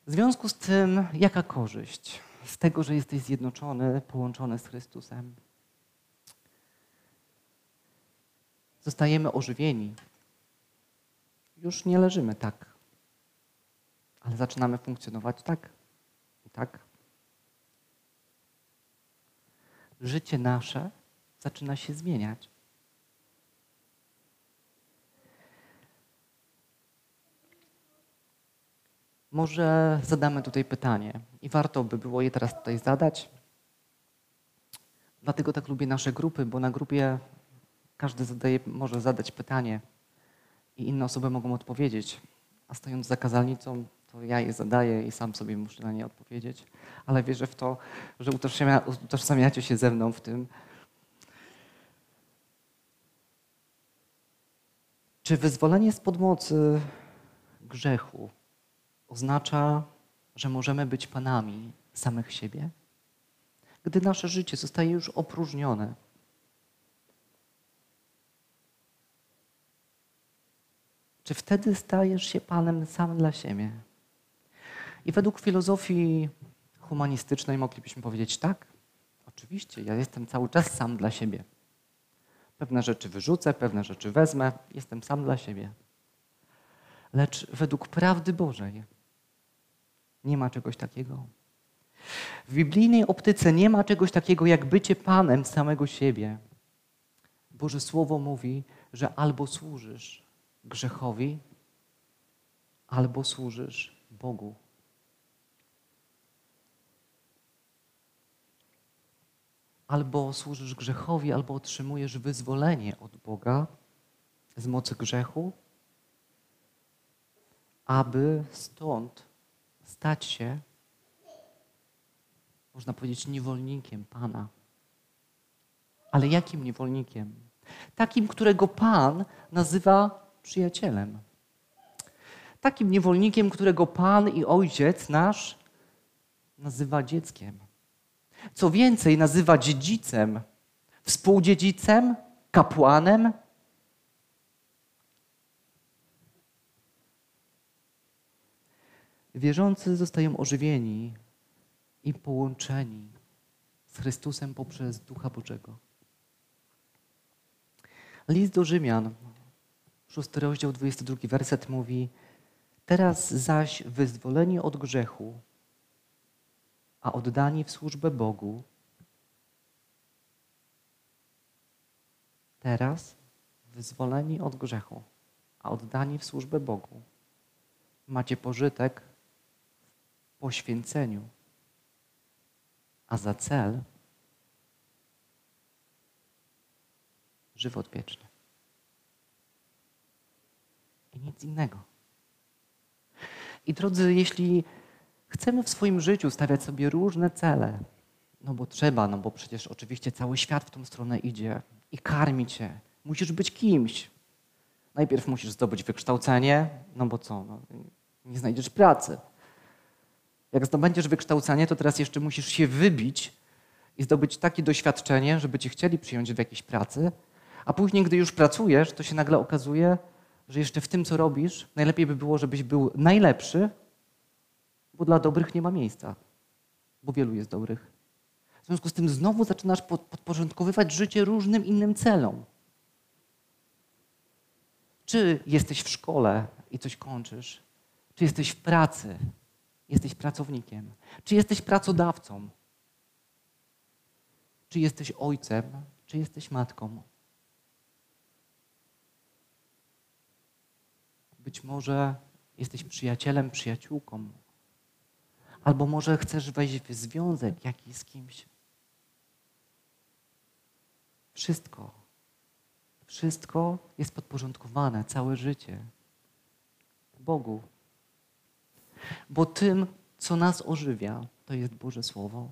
W związku z tym, jaka korzyść z tego, że jesteś zjednoczony, połączony z Chrystusem? Zostajemy ożywieni. Już nie leżymy tak, ale zaczynamy funkcjonować tak i tak. Życie nasze zaczyna się zmieniać. Może zadamy tutaj pytanie i warto by było je teraz tutaj zadać. Dlatego tak lubię nasze grupy, bo na grupie każdy zadaje, może zadać pytanie i inne osoby mogą odpowiedzieć. A stojąc za kazalnicą, to ja je zadaję i sam sobie muszę na nie odpowiedzieć. Ale wierzę w to, że utożsamia, utożsamiacie się ze mną w tym. Czy wyzwolenie spod mocy grzechu oznacza, że możemy być panami samych siebie? Gdy nasze życie zostaje już opróżnione, czy wtedy stajesz się panem sam dla siebie? I według filozofii humanistycznej moglibyśmy powiedzieć tak, oczywiście, ja jestem cały czas sam dla siebie. Pewne rzeczy wyrzucę, pewne rzeczy wezmę, jestem sam dla siebie. Lecz według prawdy Bożej nie ma czegoś takiego. W biblijnej optyce nie ma czegoś takiego jak bycie panem samego siebie. Boże Słowo mówi, że albo służysz grzechowi, albo służysz Bogu. Albo służysz grzechowi, albo otrzymujesz wyzwolenie od Boga z mocy grzechu, aby stąd stać się, można powiedzieć, niewolnikiem Pana. Ale jakim niewolnikiem? Takim, którego Pan nazywa przyjacielem. Takim niewolnikiem, którego Pan i Ojciec nasz nazywa dzieckiem. Co więcej, nazywa dziedzicem, współdziedzicem, kapłanem. Wierzący zostają ożywieni i połączeni z Chrystusem poprzez Ducha Bożego. List do Rzymian, szósty rozdział, 22 werset mówi: Teraz zaś wyzwoleni od grzechu, a oddani w służbę Bogu, teraz wyzwoleni od grzechu, a oddani w służbę Bogu, macie pożytek w poświęceniu, a za cel żywot wieczny. I nic innego. I drodzy, jeśli chcemy w swoim życiu stawiać sobie różne cele, no bo trzeba, no bo przecież oczywiście cały świat w tą stronę idzie i karmi cię. Musisz być kimś. Najpierw musisz zdobyć wykształcenie, no bo co, no, nie znajdziesz pracy. Jak zdobędziesz wykształcenie, to teraz jeszcze musisz się wybić i zdobyć takie doświadczenie, żeby cię chcieli przyjąć w jakiejś pracy, a później, gdy już pracujesz, to się nagle okazuje, że jeszcze w tym, co robisz, najlepiej by było, żebyś był najlepszy, bo dla dobrych nie ma miejsca, bo wielu jest dobrych. W związku z tym znowu zaczynasz podporządkowywać życie różnym innym celom. Czy jesteś w szkole i coś kończysz, czy jesteś w pracy, jesteś pracownikiem, czy jesteś pracodawcą, czy jesteś ojcem, czy jesteś matką. Być może jesteś przyjacielem, przyjaciółką, albo może chcesz wejść w związek jakiś z kimś. Wszystko, wszystko jest podporządkowane, całe życie Bogu. Bo tym, co nas ożywia, to jest Boże Słowo.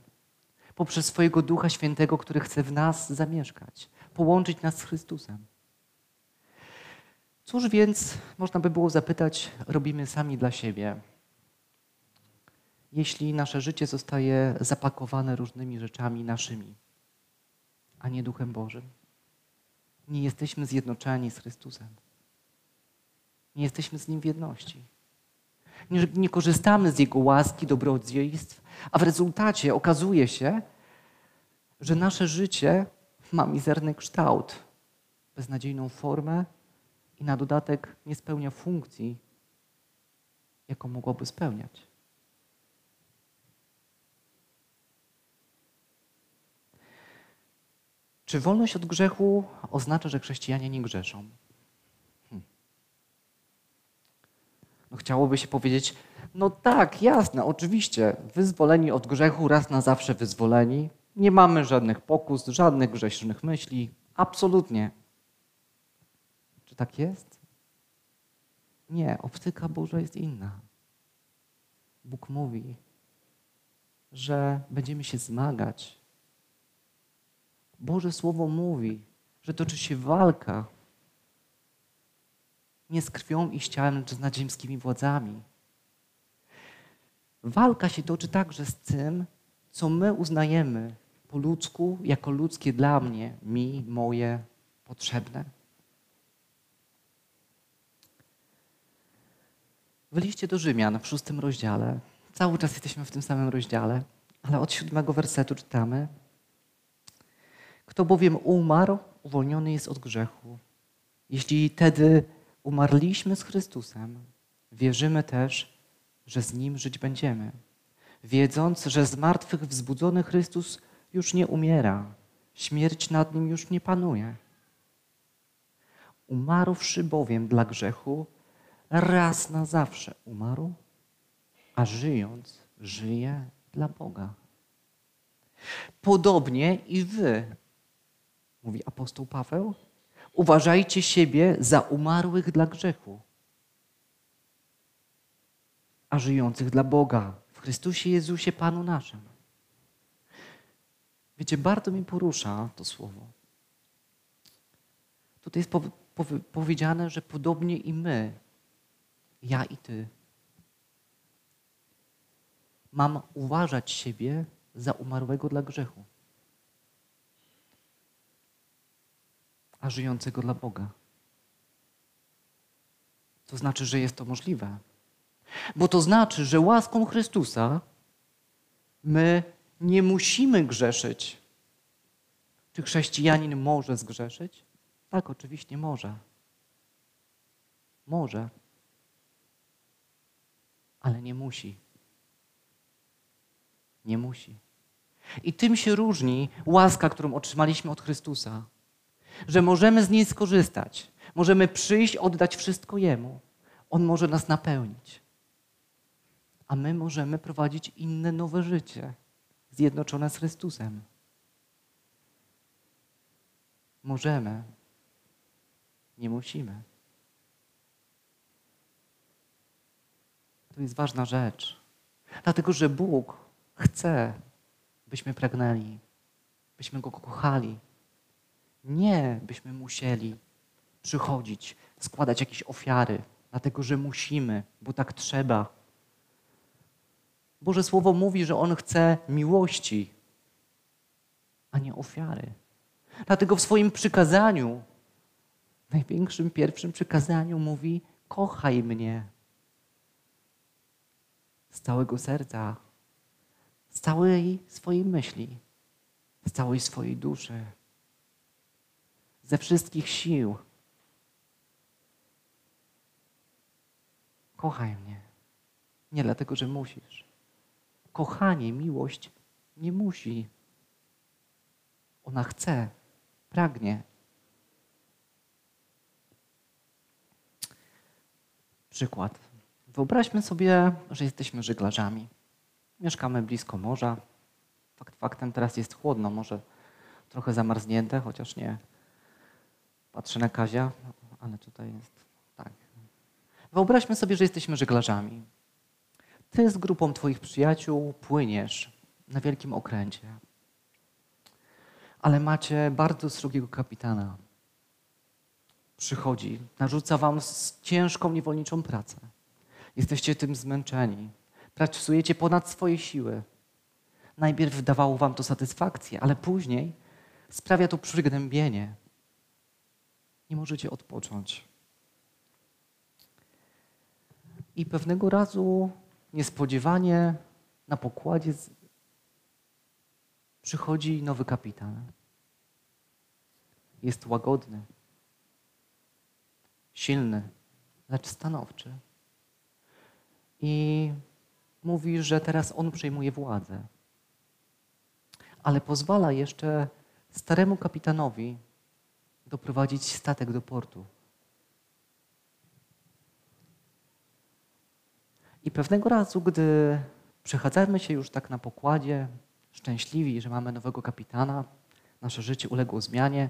Poprzez swojego Ducha Świętego, który chce w nas zamieszkać, połączyć nas z Chrystusem. Cóż więc, można by było zapytać, robimy sami dla siebie, jeśli nasze życie zostaje zapakowane różnymi rzeczami naszymi, a nie Duchem Bożym? Nie jesteśmy zjednoczeni z Chrystusem. Nie jesteśmy z Nim w jedności. Nie, nie korzystamy z Jego łaski, dobrodziejstw, a w rezultacie okazuje się, że nasze życie ma mizerny kształt, beznadziejną formę i na dodatek nie spełnia funkcji, jaką mogłoby spełniać. Czy wolność od grzechu oznacza, że chrześcijanie nie grzeszą? Hmm. No chciałoby się powiedzieć, no tak, jasne, oczywiście, wyzwoleni od grzechu, raz na zawsze wyzwoleni, nie mamy żadnych pokus, żadnych grzesznych myśli, absolutnie. Czy tak jest? Nie, optyka Boża jest inna. Bóg mówi, że będziemy się zmagać. Boże Słowo mówi, że toczy się walka nie z krwią i z ciałem, lecz z nadziemskimi władzami. Walka się toczy także z tym, co my uznajemy po ludzku jako ludzkie dla mnie, mi, moje, potrzebne. W liście do Rzymian w szóstym rozdziale, cały czas jesteśmy w tym samym rozdziale, ale od siódmego wersetu czytamy: Kto bowiem umarł, uwolniony jest od grzechu. Jeśli tedy umarliśmy z Chrystusem, wierzymy też, że z Nim żyć będziemy, wiedząc, że z martwych wzbudzony Chrystus już nie umiera, śmierć nad Nim już nie panuje. Umarłszy bowiem dla grzechu, raz na zawsze umarł, a żyjąc, żyje dla Boga. Podobnie i wy, mówi apostoł Paweł, uważajcie siebie za umarłych dla grzechu, a żyjących dla Boga w Chrystusie Jezusie Panu naszym. Wiecie, bardzo mi porusza to słowo. Tutaj jest powiedziane, że podobnie i my ja i ty. Mam uważać siebie za umarłego dla grzechu, a żyjącego dla Boga. To znaczy, że jest to możliwe. Bo to znaczy, że łaską Chrystusa my nie musimy grzeszyć. Czy chrześcijanin może zgrzeszyć? Tak, oczywiście może. Może. Ale nie musi. Nie musi. I tym się różni łaska, którą otrzymaliśmy od Chrystusa, że możemy z niej skorzystać. Możemy przyjść, oddać wszystko Jemu. On może nas napełnić. A my możemy prowadzić inne, nowe życie, zjednoczone z Chrystusem. Możemy. Nie musimy. To jest ważna rzecz. Dlatego, że Bóg chce, byśmy pragnęli, byśmy Go kochali. Nie byśmy musieli przychodzić, składać jakieś ofiary, dlatego że musimy, bo tak trzeba. Boże Słowo mówi, że On chce miłości, a nie ofiary. Dlatego w swoim przykazaniu, największym, pierwszym przykazaniu mówi: kochaj mnie z całego serca, z całej swojej myśli, z całej swojej duszy, ze wszystkich sił. Kochaj mnie. Nie dlatego, że musisz. Kochanie, miłość nie musi. Ona chce, pragnie. Przykład. Wyobraźmy sobie, że jesteśmy żeglarzami. Mieszkamy blisko morza. Fakt faktem teraz jest chłodno, może trochę zamarznięte, chociaż nie. Patrzę na Kazia, ale tutaj jest tak. Wyobraźmy sobie, że jesteśmy żeglarzami. Ty z grupą Twoich przyjaciół płyniesz na wielkim okręcie. Ale macie bardzo srogiego kapitana. Przychodzi, narzuca Wam ciężką, niewolniczą pracę. Jesteście tym zmęczeni. Pracujecie ponad swoje siły. Najpierw dawało Wam to satysfakcję, ale później sprawia to przygnębienie. Nie możecie odpocząć. I pewnego razu niespodziewanie na pokładzie przychodzi nowy kapitan. Jest łagodny, silny, lecz stanowczy. I mówi, że teraz on przejmuje władzę. Ale pozwala jeszcze staremu kapitanowi doprowadzić statek do portu. I pewnego razu, gdy przechadzamy się już tak na pokładzie, szczęśliwi, że mamy nowego kapitana, nasze życie uległo zmianie,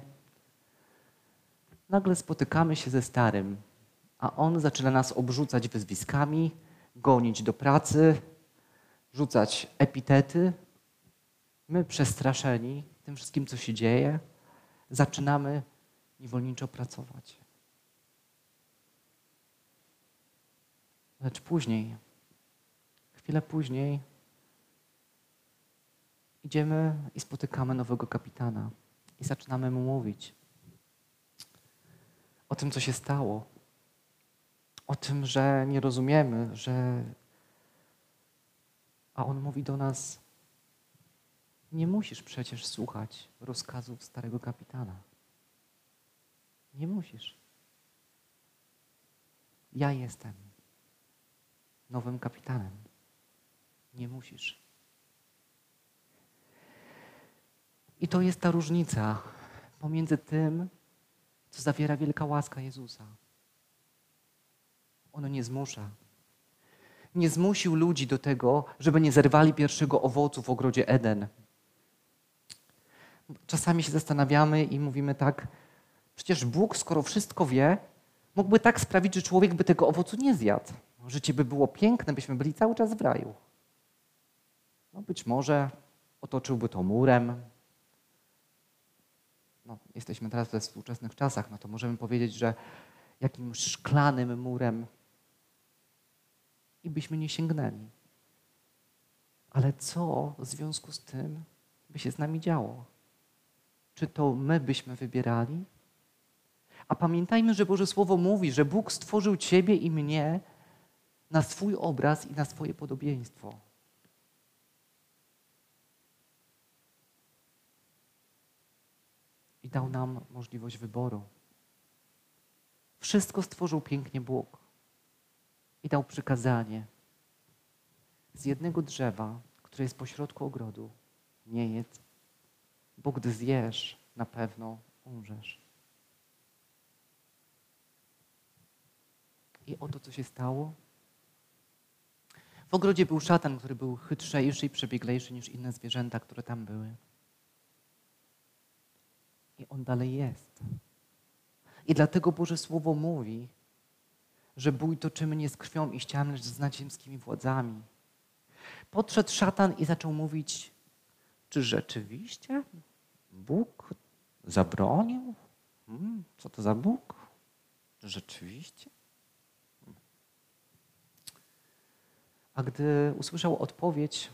nagle spotykamy się ze starym, a on zaczyna nas obrzucać wyzwiskami, gonić do pracy, rzucać epitety. My przestraszeni tym wszystkim, co się dzieje, zaczynamy niewolniczo pracować. Lecz później, chwilę później, idziemy i spotykamy nowego kapitana i zaczynamy mu mówić o tym, co się stało, o tym, że nie rozumiemy, że. A on mówi do nas: Nie musisz przecież słuchać rozkazów starego kapitana. Nie musisz. Ja jestem nowym kapitanem. Nie musisz. I to jest ta różnica pomiędzy tym, co zawiera wielka łaska Jezusa. Ono nie zmusza. Nie zmusił ludzi do tego, żeby nie zerwali pierwszego owocu w ogrodzie Eden. Czasami się zastanawiamy i mówimy tak, przecież Bóg, skoro wszystko wie, mógłby tak sprawić, że człowiek by tego owocu nie zjadł. Życie by było piękne, byśmy byli cały czas w raju. No być może otoczyłby to murem. No, jesteśmy teraz we współczesnych czasach, no to możemy powiedzieć, że jakimś szklanym murem i byśmy nie sięgnęli. Ale co w związku z tym by się z nami działo? Czy to my byśmy wybierali? A pamiętajmy, że Boże Słowo mówi, że Bóg stworzył Ciebie i mnie na swój obraz i na swoje podobieństwo. I dał nam możliwość wyboru. Wszystko stworzył pięknie Bóg i dał przykazanie. Z jednego drzewa, które jest pośrodku ogrodu, nie jedz, bo gdy zjesz, na pewno umrzesz. I oto co się stało. W ogrodzie był szatan, który był chytrzejszy i przebieglejszy niż inne zwierzęta, które tam były. I on dalej jest. I dlatego Boże Słowo mówi, że bój toczymy nie z krwią i ściami, lecz z nadziemskimi władzami. Podszedł szatan i zaczął mówić, czy rzeczywiście Bóg zabronił? Hmm, co to za Bóg? Czy rzeczywiście? A gdy usłyszał odpowiedź,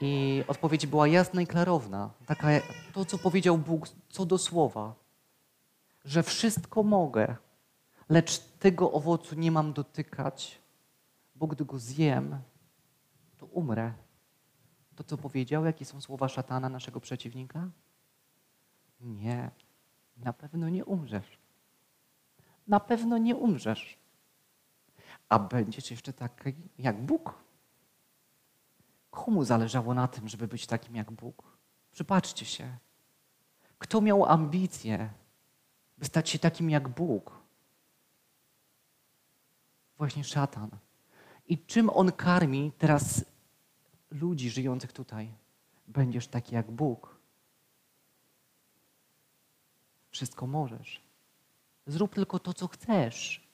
i odpowiedź była jasna i klarowna, taka to, co powiedział Bóg co do słowa, że wszystko mogę, lecz tego owocu nie mam dotykać, bo gdy go zjem, to umrę. To, co powiedział, jakie są słowa szatana, naszego przeciwnika? Nie, na pewno nie umrzesz. Na pewno nie umrzesz. A będziesz jeszcze taki jak Bóg. Komu zależało na tym, żeby być takim jak Bóg? Przypatrzcie się. Kto miał ambicje, by stać się takim jak Bóg? Właśnie szatan. I czym on karmi teraz ludzi żyjących tutaj? Będziesz taki jak Bóg. Wszystko możesz. Zrób tylko to, co chcesz.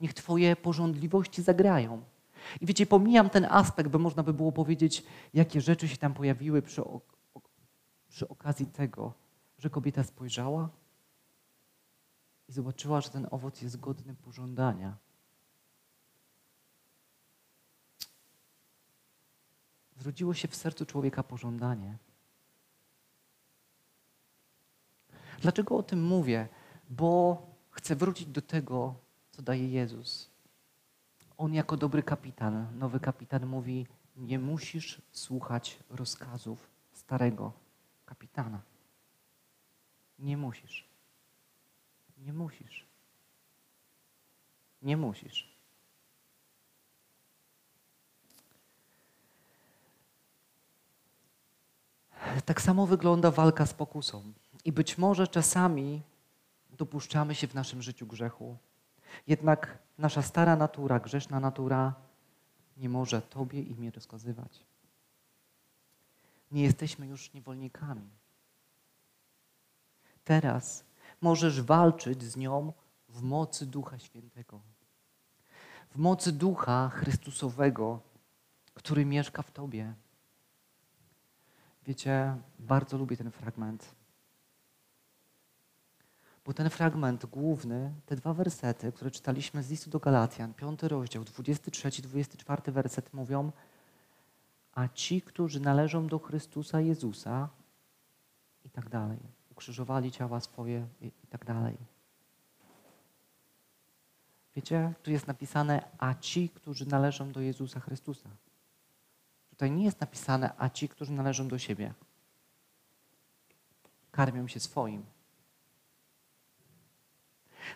Niech Twoje porządliwości zagrają. I wiecie, pomijam ten aspekt, bo można by było powiedzieć, jakie rzeczy się tam pojawiły przy, przy okazji tego, że kobieta spojrzała i zobaczyła, że ten owoc jest godny pożądania. Zrodziło się w sercu człowieka pożądanie. Dlaczego o tym mówię? Bo chcę wrócić do tego, co daje Jezus. On jako dobry kapitan, nowy kapitan mówi, nie musisz słuchać rozkazów starego kapitana. Nie musisz. Nie musisz. Nie musisz. Tak samo wygląda walka z pokusą. I być może czasami dopuszczamy się w naszym życiu grzechu. Jednak nasza stara natura, grzeszna natura nie może Tobie i mnie rozkazywać. Nie jesteśmy już niewolnikami. Teraz możesz walczyć z nią w mocy Ducha Świętego. W mocy Ducha Chrystusowego, który mieszka w Tobie. Wiecie, bardzo lubię ten fragment bo ten fragment główny, te dwa wersety, które czytaliśmy z listu do Galatian, piąty rozdział, 23, 24 werset mówią, a ci, którzy należą do Chrystusa Jezusa i tak dalej, ukrzyżowali ciała swoje i, i tak dalej. Wiecie, tu jest napisane, a ci, którzy należą do Jezusa Chrystusa. Tutaj nie jest napisane, a ci, którzy należą do siebie. Karmią się swoim.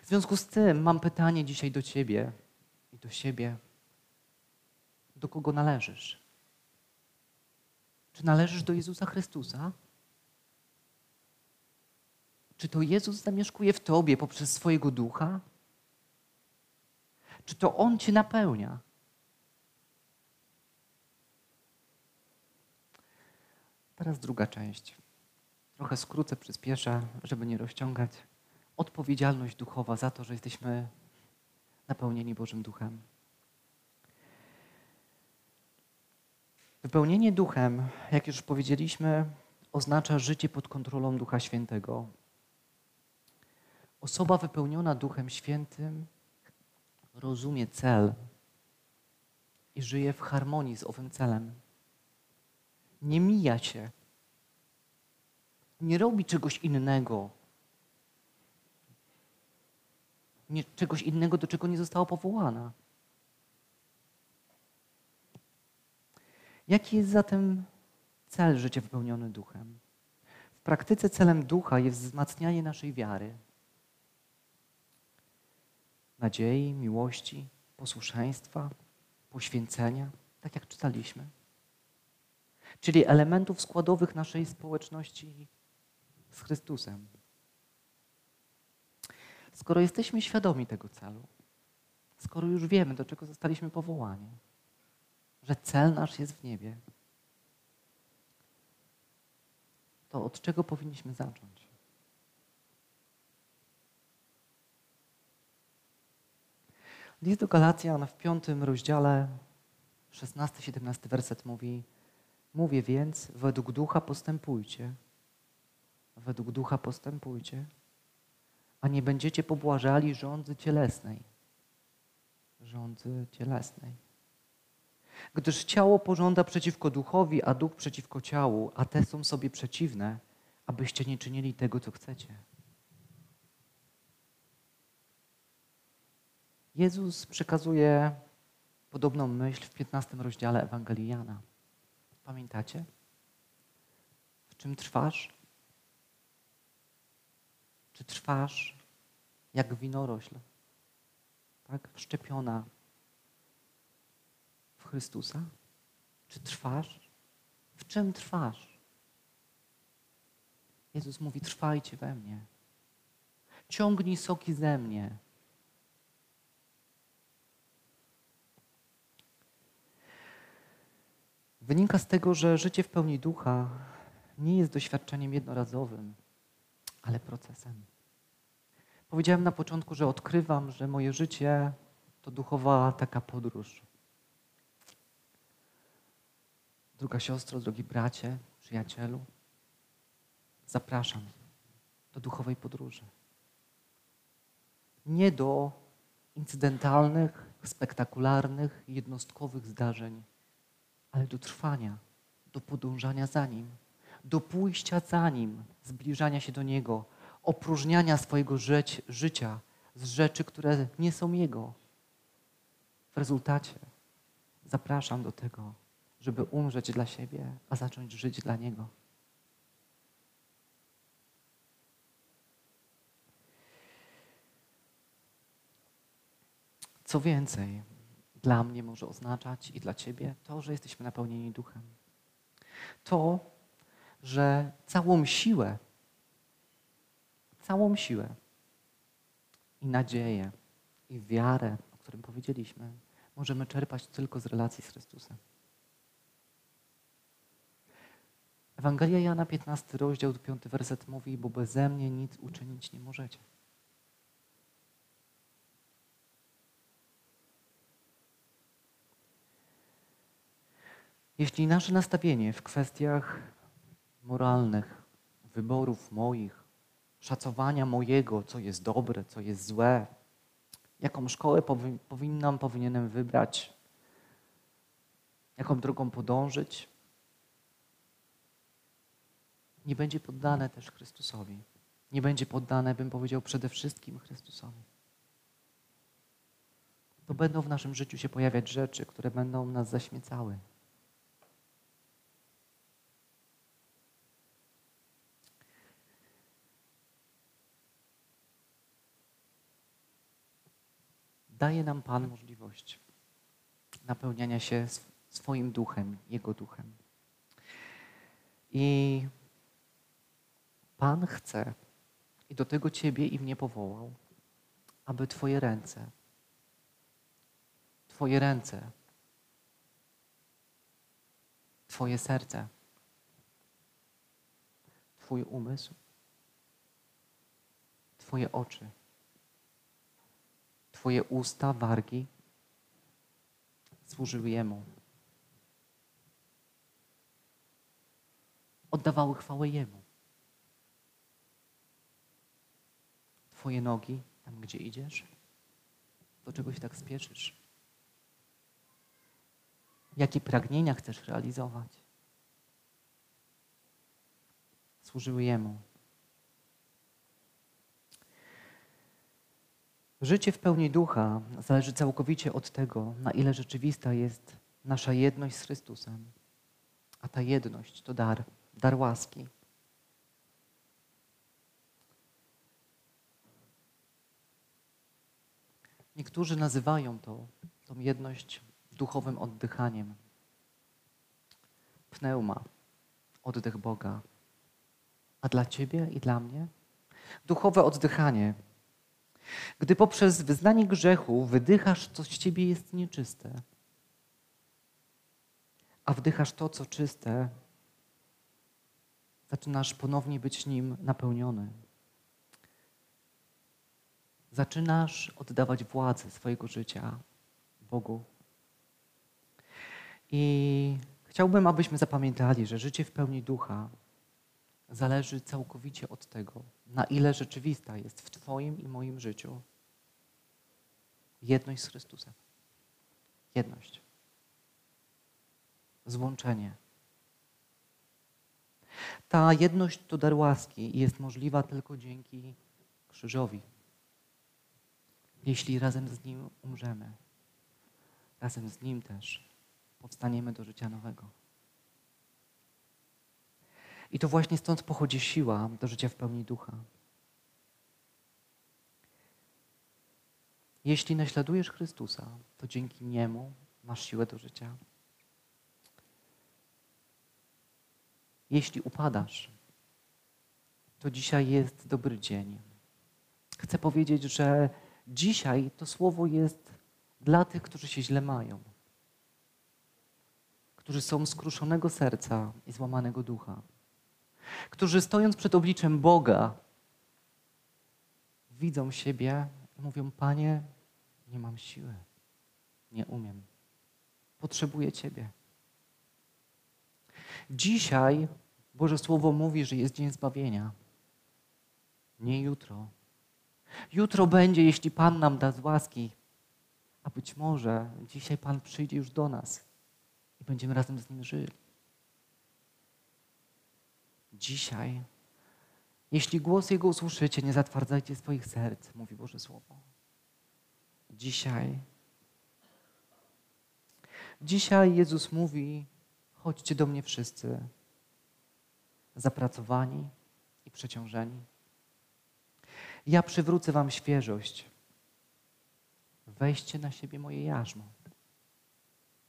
W związku z tym mam pytanie dzisiaj do Ciebie i do siebie. Do kogo należysz? Czy należysz do Jezusa Chrystusa? Czy to Jezus zamieszkuje w Tobie poprzez swojego ducha? Czy to On Cię napełnia? Teraz druga część. Trochę skrócę, przyspieszę, żeby nie rozciągać odpowiedzialność duchowa za to, że jesteśmy napełnieni Bożym Duchem. Wypełnienie duchem, jak już powiedzieliśmy, oznacza życie pod kontrolą Ducha Świętego. Osoba wypełniona Duchem Świętym rozumie cel i żyje w harmonii z owym celem. Nie mija się, nie robi czegoś innego, nie, czegoś innego, do czego nie została powołana. Jaki jest zatem cel życia wypełniony duchem? W praktyce celem ducha jest wzmacnianie naszej wiary. nadziei, miłości, posłuszeństwa, poświęcenia, tak jak czytaliśmy. Czyli elementów składowych naszej społeczności z Chrystusem. Skoro jesteśmy świadomi tego celu, skoro już wiemy, do czego zostaliśmy powołani, że cel nasz jest w niebie, to od czego powinniśmy zacząć? List do Galacjan w piątym rozdziale, 16-17 werset mówi: Mówię więc, według ducha postępujcie, według ducha postępujcie, a nie będziecie pobłażali rządzy cielesnej. Rządzy cielesnej. Gdyż ciało pożąda przeciwko duchowi, a duch przeciwko ciału, a te są sobie przeciwne, abyście nie czynili tego, co chcecie. Jezus przekazuje podobną myśl w 15 rozdziale Ewangelii Jana. Pamiętacie? W czym trwasz? Czy trwasz jak winorośl? Tak? Wszczepiona w Chrystusa? Czy trwasz? W czym trwasz? Jezus mówi: Trwajcie we mnie. Ciągnij soki ze mnie. Wynika z tego, że życie w pełni ducha nie jest doświadczeniem jednorazowym, ale procesem. Powiedziałem na początku, że odkrywam, że moje życie to duchowa taka podróż. Druga siostro, drogi bracie, przyjacielu, zapraszam do duchowej podróży. Nie do incydentalnych, spektakularnych, jednostkowych zdarzeń, ale do trwania, do podążania za Nim, do pójścia za Nim, zbliżania się do Niego, opróżniania swojego życia z rzeczy, które nie są Jego. W rezultacie zapraszam do tego, żeby umrzeć dla siebie, a zacząć żyć dla Niego. Co więcej, dla mnie może oznaczać i dla Ciebie to, że jesteśmy napełnieni duchem. To, że całą siłę, całą siłę i nadzieję i wiarę, o którym powiedzieliśmy, możemy czerpać tylko z relacji z Chrystusem. Ewangelia Jana 15, rozdział 5 werset mówi, bo beze mnie nic uczynić nie możecie. Jeśli nasze nastawienie w kwestiach moralnych, wyborów moich, szacowania mojego, co jest dobre, co jest złe, jaką szkołę powi powinnam, powinienem wybrać, jaką drogą podążyć, nie będzie poddane też Chrystusowi. Nie będzie poddane, bym powiedział, przede wszystkim Chrystusowi. To będą w naszym życiu się pojawiać rzeczy, które będą nas zaśmiecały. Daje nam Pan możliwość napełniania się swoim duchem, Jego duchem. I Pan chce, i do tego Ciebie i mnie powołał, aby Twoje ręce, Twoje ręce, Twoje serce, Twój umysł, Twoje oczy, Twoje usta, wargi służyły Jemu. Oddawały chwałę Jemu. Twoje nogi, tam gdzie idziesz, do czego się tak spieszysz? Jakie pragnienia chcesz realizować? Służyły Jemu. Życie w pełni ducha zależy całkowicie od tego, na ile rzeczywista jest nasza jedność z Chrystusem. A ta jedność to dar, dar łaski. Niektórzy nazywają to, tą jedność duchowym oddychaniem. Pneuma, oddech Boga. A dla Ciebie i dla mnie? Duchowe oddychanie. Gdy poprzez wyznanie grzechu wydychasz, co z Ciebie jest nieczyste, a wdychasz to, co czyste, zaczynasz ponownie być nim napełniony. Zaczynasz oddawać władzę swojego życia Bogu. I chciałbym, abyśmy zapamiętali, że życie w pełni ducha zależy całkowicie od tego, na ile rzeczywista jest w Twoim i moim życiu jedność z Chrystusem. Jedność. Złączenie. Ta jedność to dar łaski i jest możliwa tylko dzięki krzyżowi. Jeśli razem z Nim umrzemy, razem z Nim też powstaniemy do życia nowego. I to właśnie stąd pochodzi siła do życia w pełni ducha. Jeśli naśladujesz Chrystusa, to dzięki Niemu masz siłę do życia. Jeśli upadasz, to dzisiaj jest dobry dzień. Chcę powiedzieć, że dzisiaj to słowo jest dla tych, którzy się źle mają, którzy są skruszonego serca i złamanego ducha, którzy stojąc przed obliczem Boga widzą siebie i mówią: Panie, nie mam siły, nie umiem, potrzebuję Ciebie. Dzisiaj Boże Słowo mówi, że jest dzień zbawienia. Nie jutro. Jutro będzie, jeśli Pan nam da z łaski. A być może dzisiaj Pan przyjdzie już do nas i będziemy razem z Nim żyli. Dzisiaj, jeśli głos Jego usłyszycie, nie zatwardzajcie swoich serc, mówi Boże Słowo. Dzisiaj, dzisiaj Jezus mówi, chodźcie do mnie wszyscy, zapracowani i przeciążeni. Ja przywrócę wam świeżość. Weźcie na siebie moje jarzmo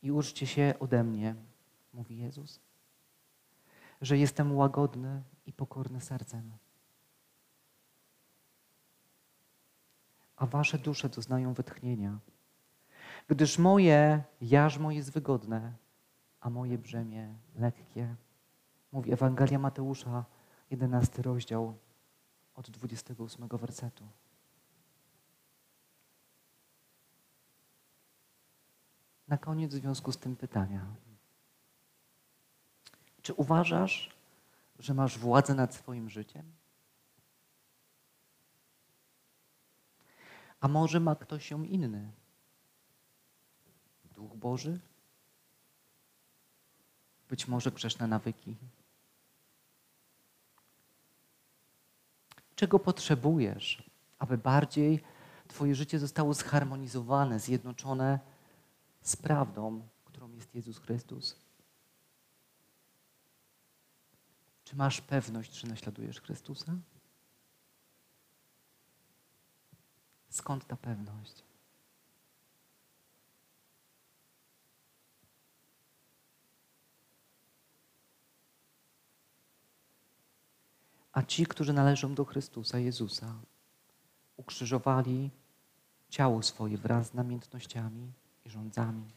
i uczcie się ode mnie, mówi Jezus, że jestem łagodny i pokorny sercem. A wasze dusze doznają wytchnienia, gdyż moje jarzmo jest wygodne, a moje brzemię lekkie. Mówi Ewangelia Mateusza, 11 rozdział od 28 wersetu. Na koniec w związku z tym pytania. Czy uważasz, że masz władzę nad swoim życiem? A może ma ktoś ją inny? Duch Boży? Być może grzeszne nawyki? Czego potrzebujesz, aby bardziej Twoje życie zostało zharmonizowane, zjednoczone z prawdą, którą jest Jezus Chrystus? Czy masz pewność, że naśladujesz Chrystusa? Skąd ta pewność? A ci, którzy należą do Chrystusa, Jezusa, ukrzyżowali ciało swoje wraz z namiętnościami i rządzami.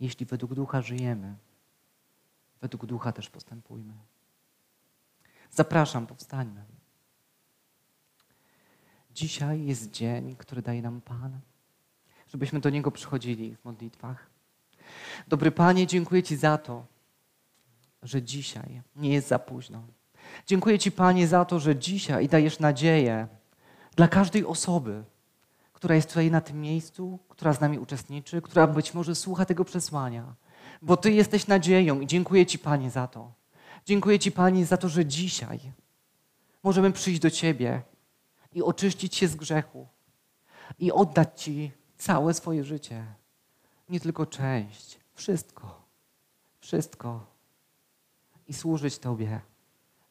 Jeśli według ducha żyjemy, według ducha też postępujmy. Zapraszam, powstańmy. Dzisiaj jest dzień, który daje nam Pan, żebyśmy do Niego przychodzili w modlitwach. Dobry Panie, dziękuję Ci za to, że dzisiaj nie jest za późno. Dziękuję Ci, Panie, za to, że dzisiaj dajesz nadzieję dla każdej osoby, która jest tutaj na tym miejscu, która z nami uczestniczy, która być może słucha tego przesłania, bo Ty jesteś nadzieją i dziękuję Ci, Panie, za to. Dziękuję Ci, Panie, za to, że dzisiaj możemy przyjść do Ciebie i oczyścić się z grzechu i oddać Ci całe swoje życie. Nie tylko część, wszystko. Wszystko i służyć Tobie,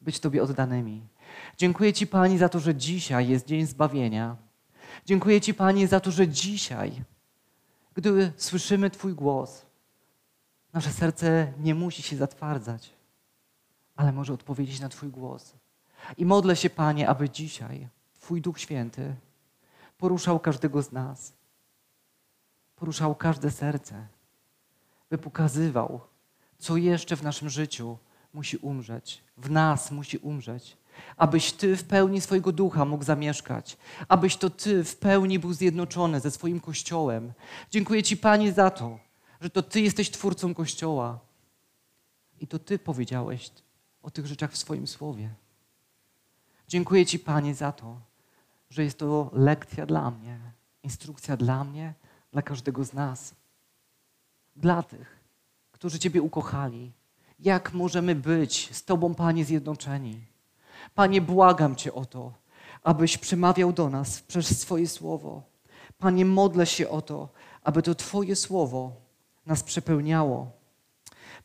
być Tobie oddanymi. Dziękuję Ci, Pani, za to, że dzisiaj jest dzień zbawienia. Dziękuję Ci, Panie, za to, że dzisiaj, gdy słyszymy Twój głos, nasze serce nie musi się zatwardzać, ale może odpowiedzieć na Twój głos. I modlę się, Panie, aby dzisiaj Twój Duch Święty poruszał każdego z nas, poruszał każde serce, by pokazywał, co jeszcze w naszym życiu musi umrzeć, w nas musi umrzeć, abyś Ty w pełni swojego ducha mógł zamieszkać, abyś to Ty w pełni był zjednoczony ze swoim Kościołem. Dziękuję Ci, Panie, za to, że to Ty jesteś Twórcą Kościoła i to Ty powiedziałeś o tych rzeczach w swoim słowie. Dziękuję Ci, Panie, za to, że jest to lekcja dla mnie, instrukcja dla mnie, dla każdego z nas. Dla tych, którzy Ciebie ukochali. Jak możemy być z Tobą, Panie, zjednoczeni? Panie, błagam Cię o to, abyś przemawiał do nas przez swoje słowo. Panie, modlę się o to, aby to Twoje słowo nas przepełniało.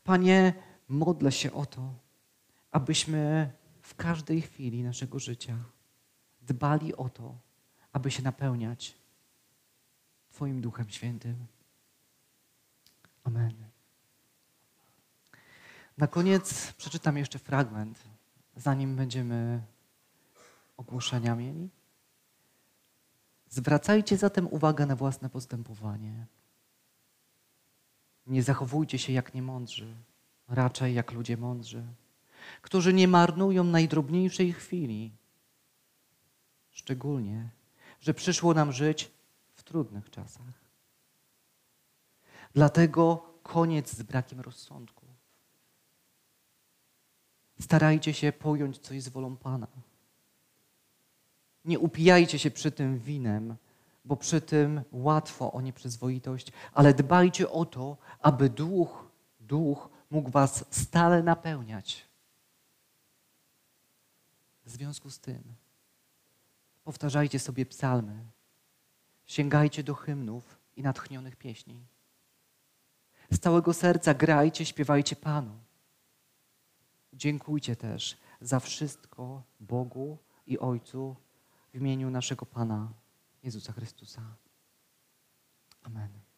Panie, modlę się o to, abyśmy w każdej chwili naszego życia dbali o to, aby się napełniać Twoim Duchem Świętym. Amen. Na koniec przeczytam jeszcze fragment, zanim będziemy ogłoszenia mieli. Zwracajcie zatem uwagę na własne postępowanie. Nie zachowujcie się jak niemądrzy, raczej jak ludzie mądrzy, którzy nie marnują najdrobniejszej chwili, szczególnie, że przyszło nam żyć w trudnych czasach. Dlatego koniec z brakiem rozsądku. Starajcie się pojąć coś z wolą Pana. Nie upijajcie się przy tym winem, bo przy tym łatwo o nieprzyzwoitość, ale dbajcie o to, aby duch, duch mógł was stale napełniać. W związku z tym powtarzajcie sobie psalmy, sięgajcie do hymnów i natchnionych pieśni. Z całego serca grajcie, śpiewajcie Panu. Dziękujcie też za wszystko Bogu i Ojcu w imieniu naszego Pana Jezusa Chrystusa. Amen.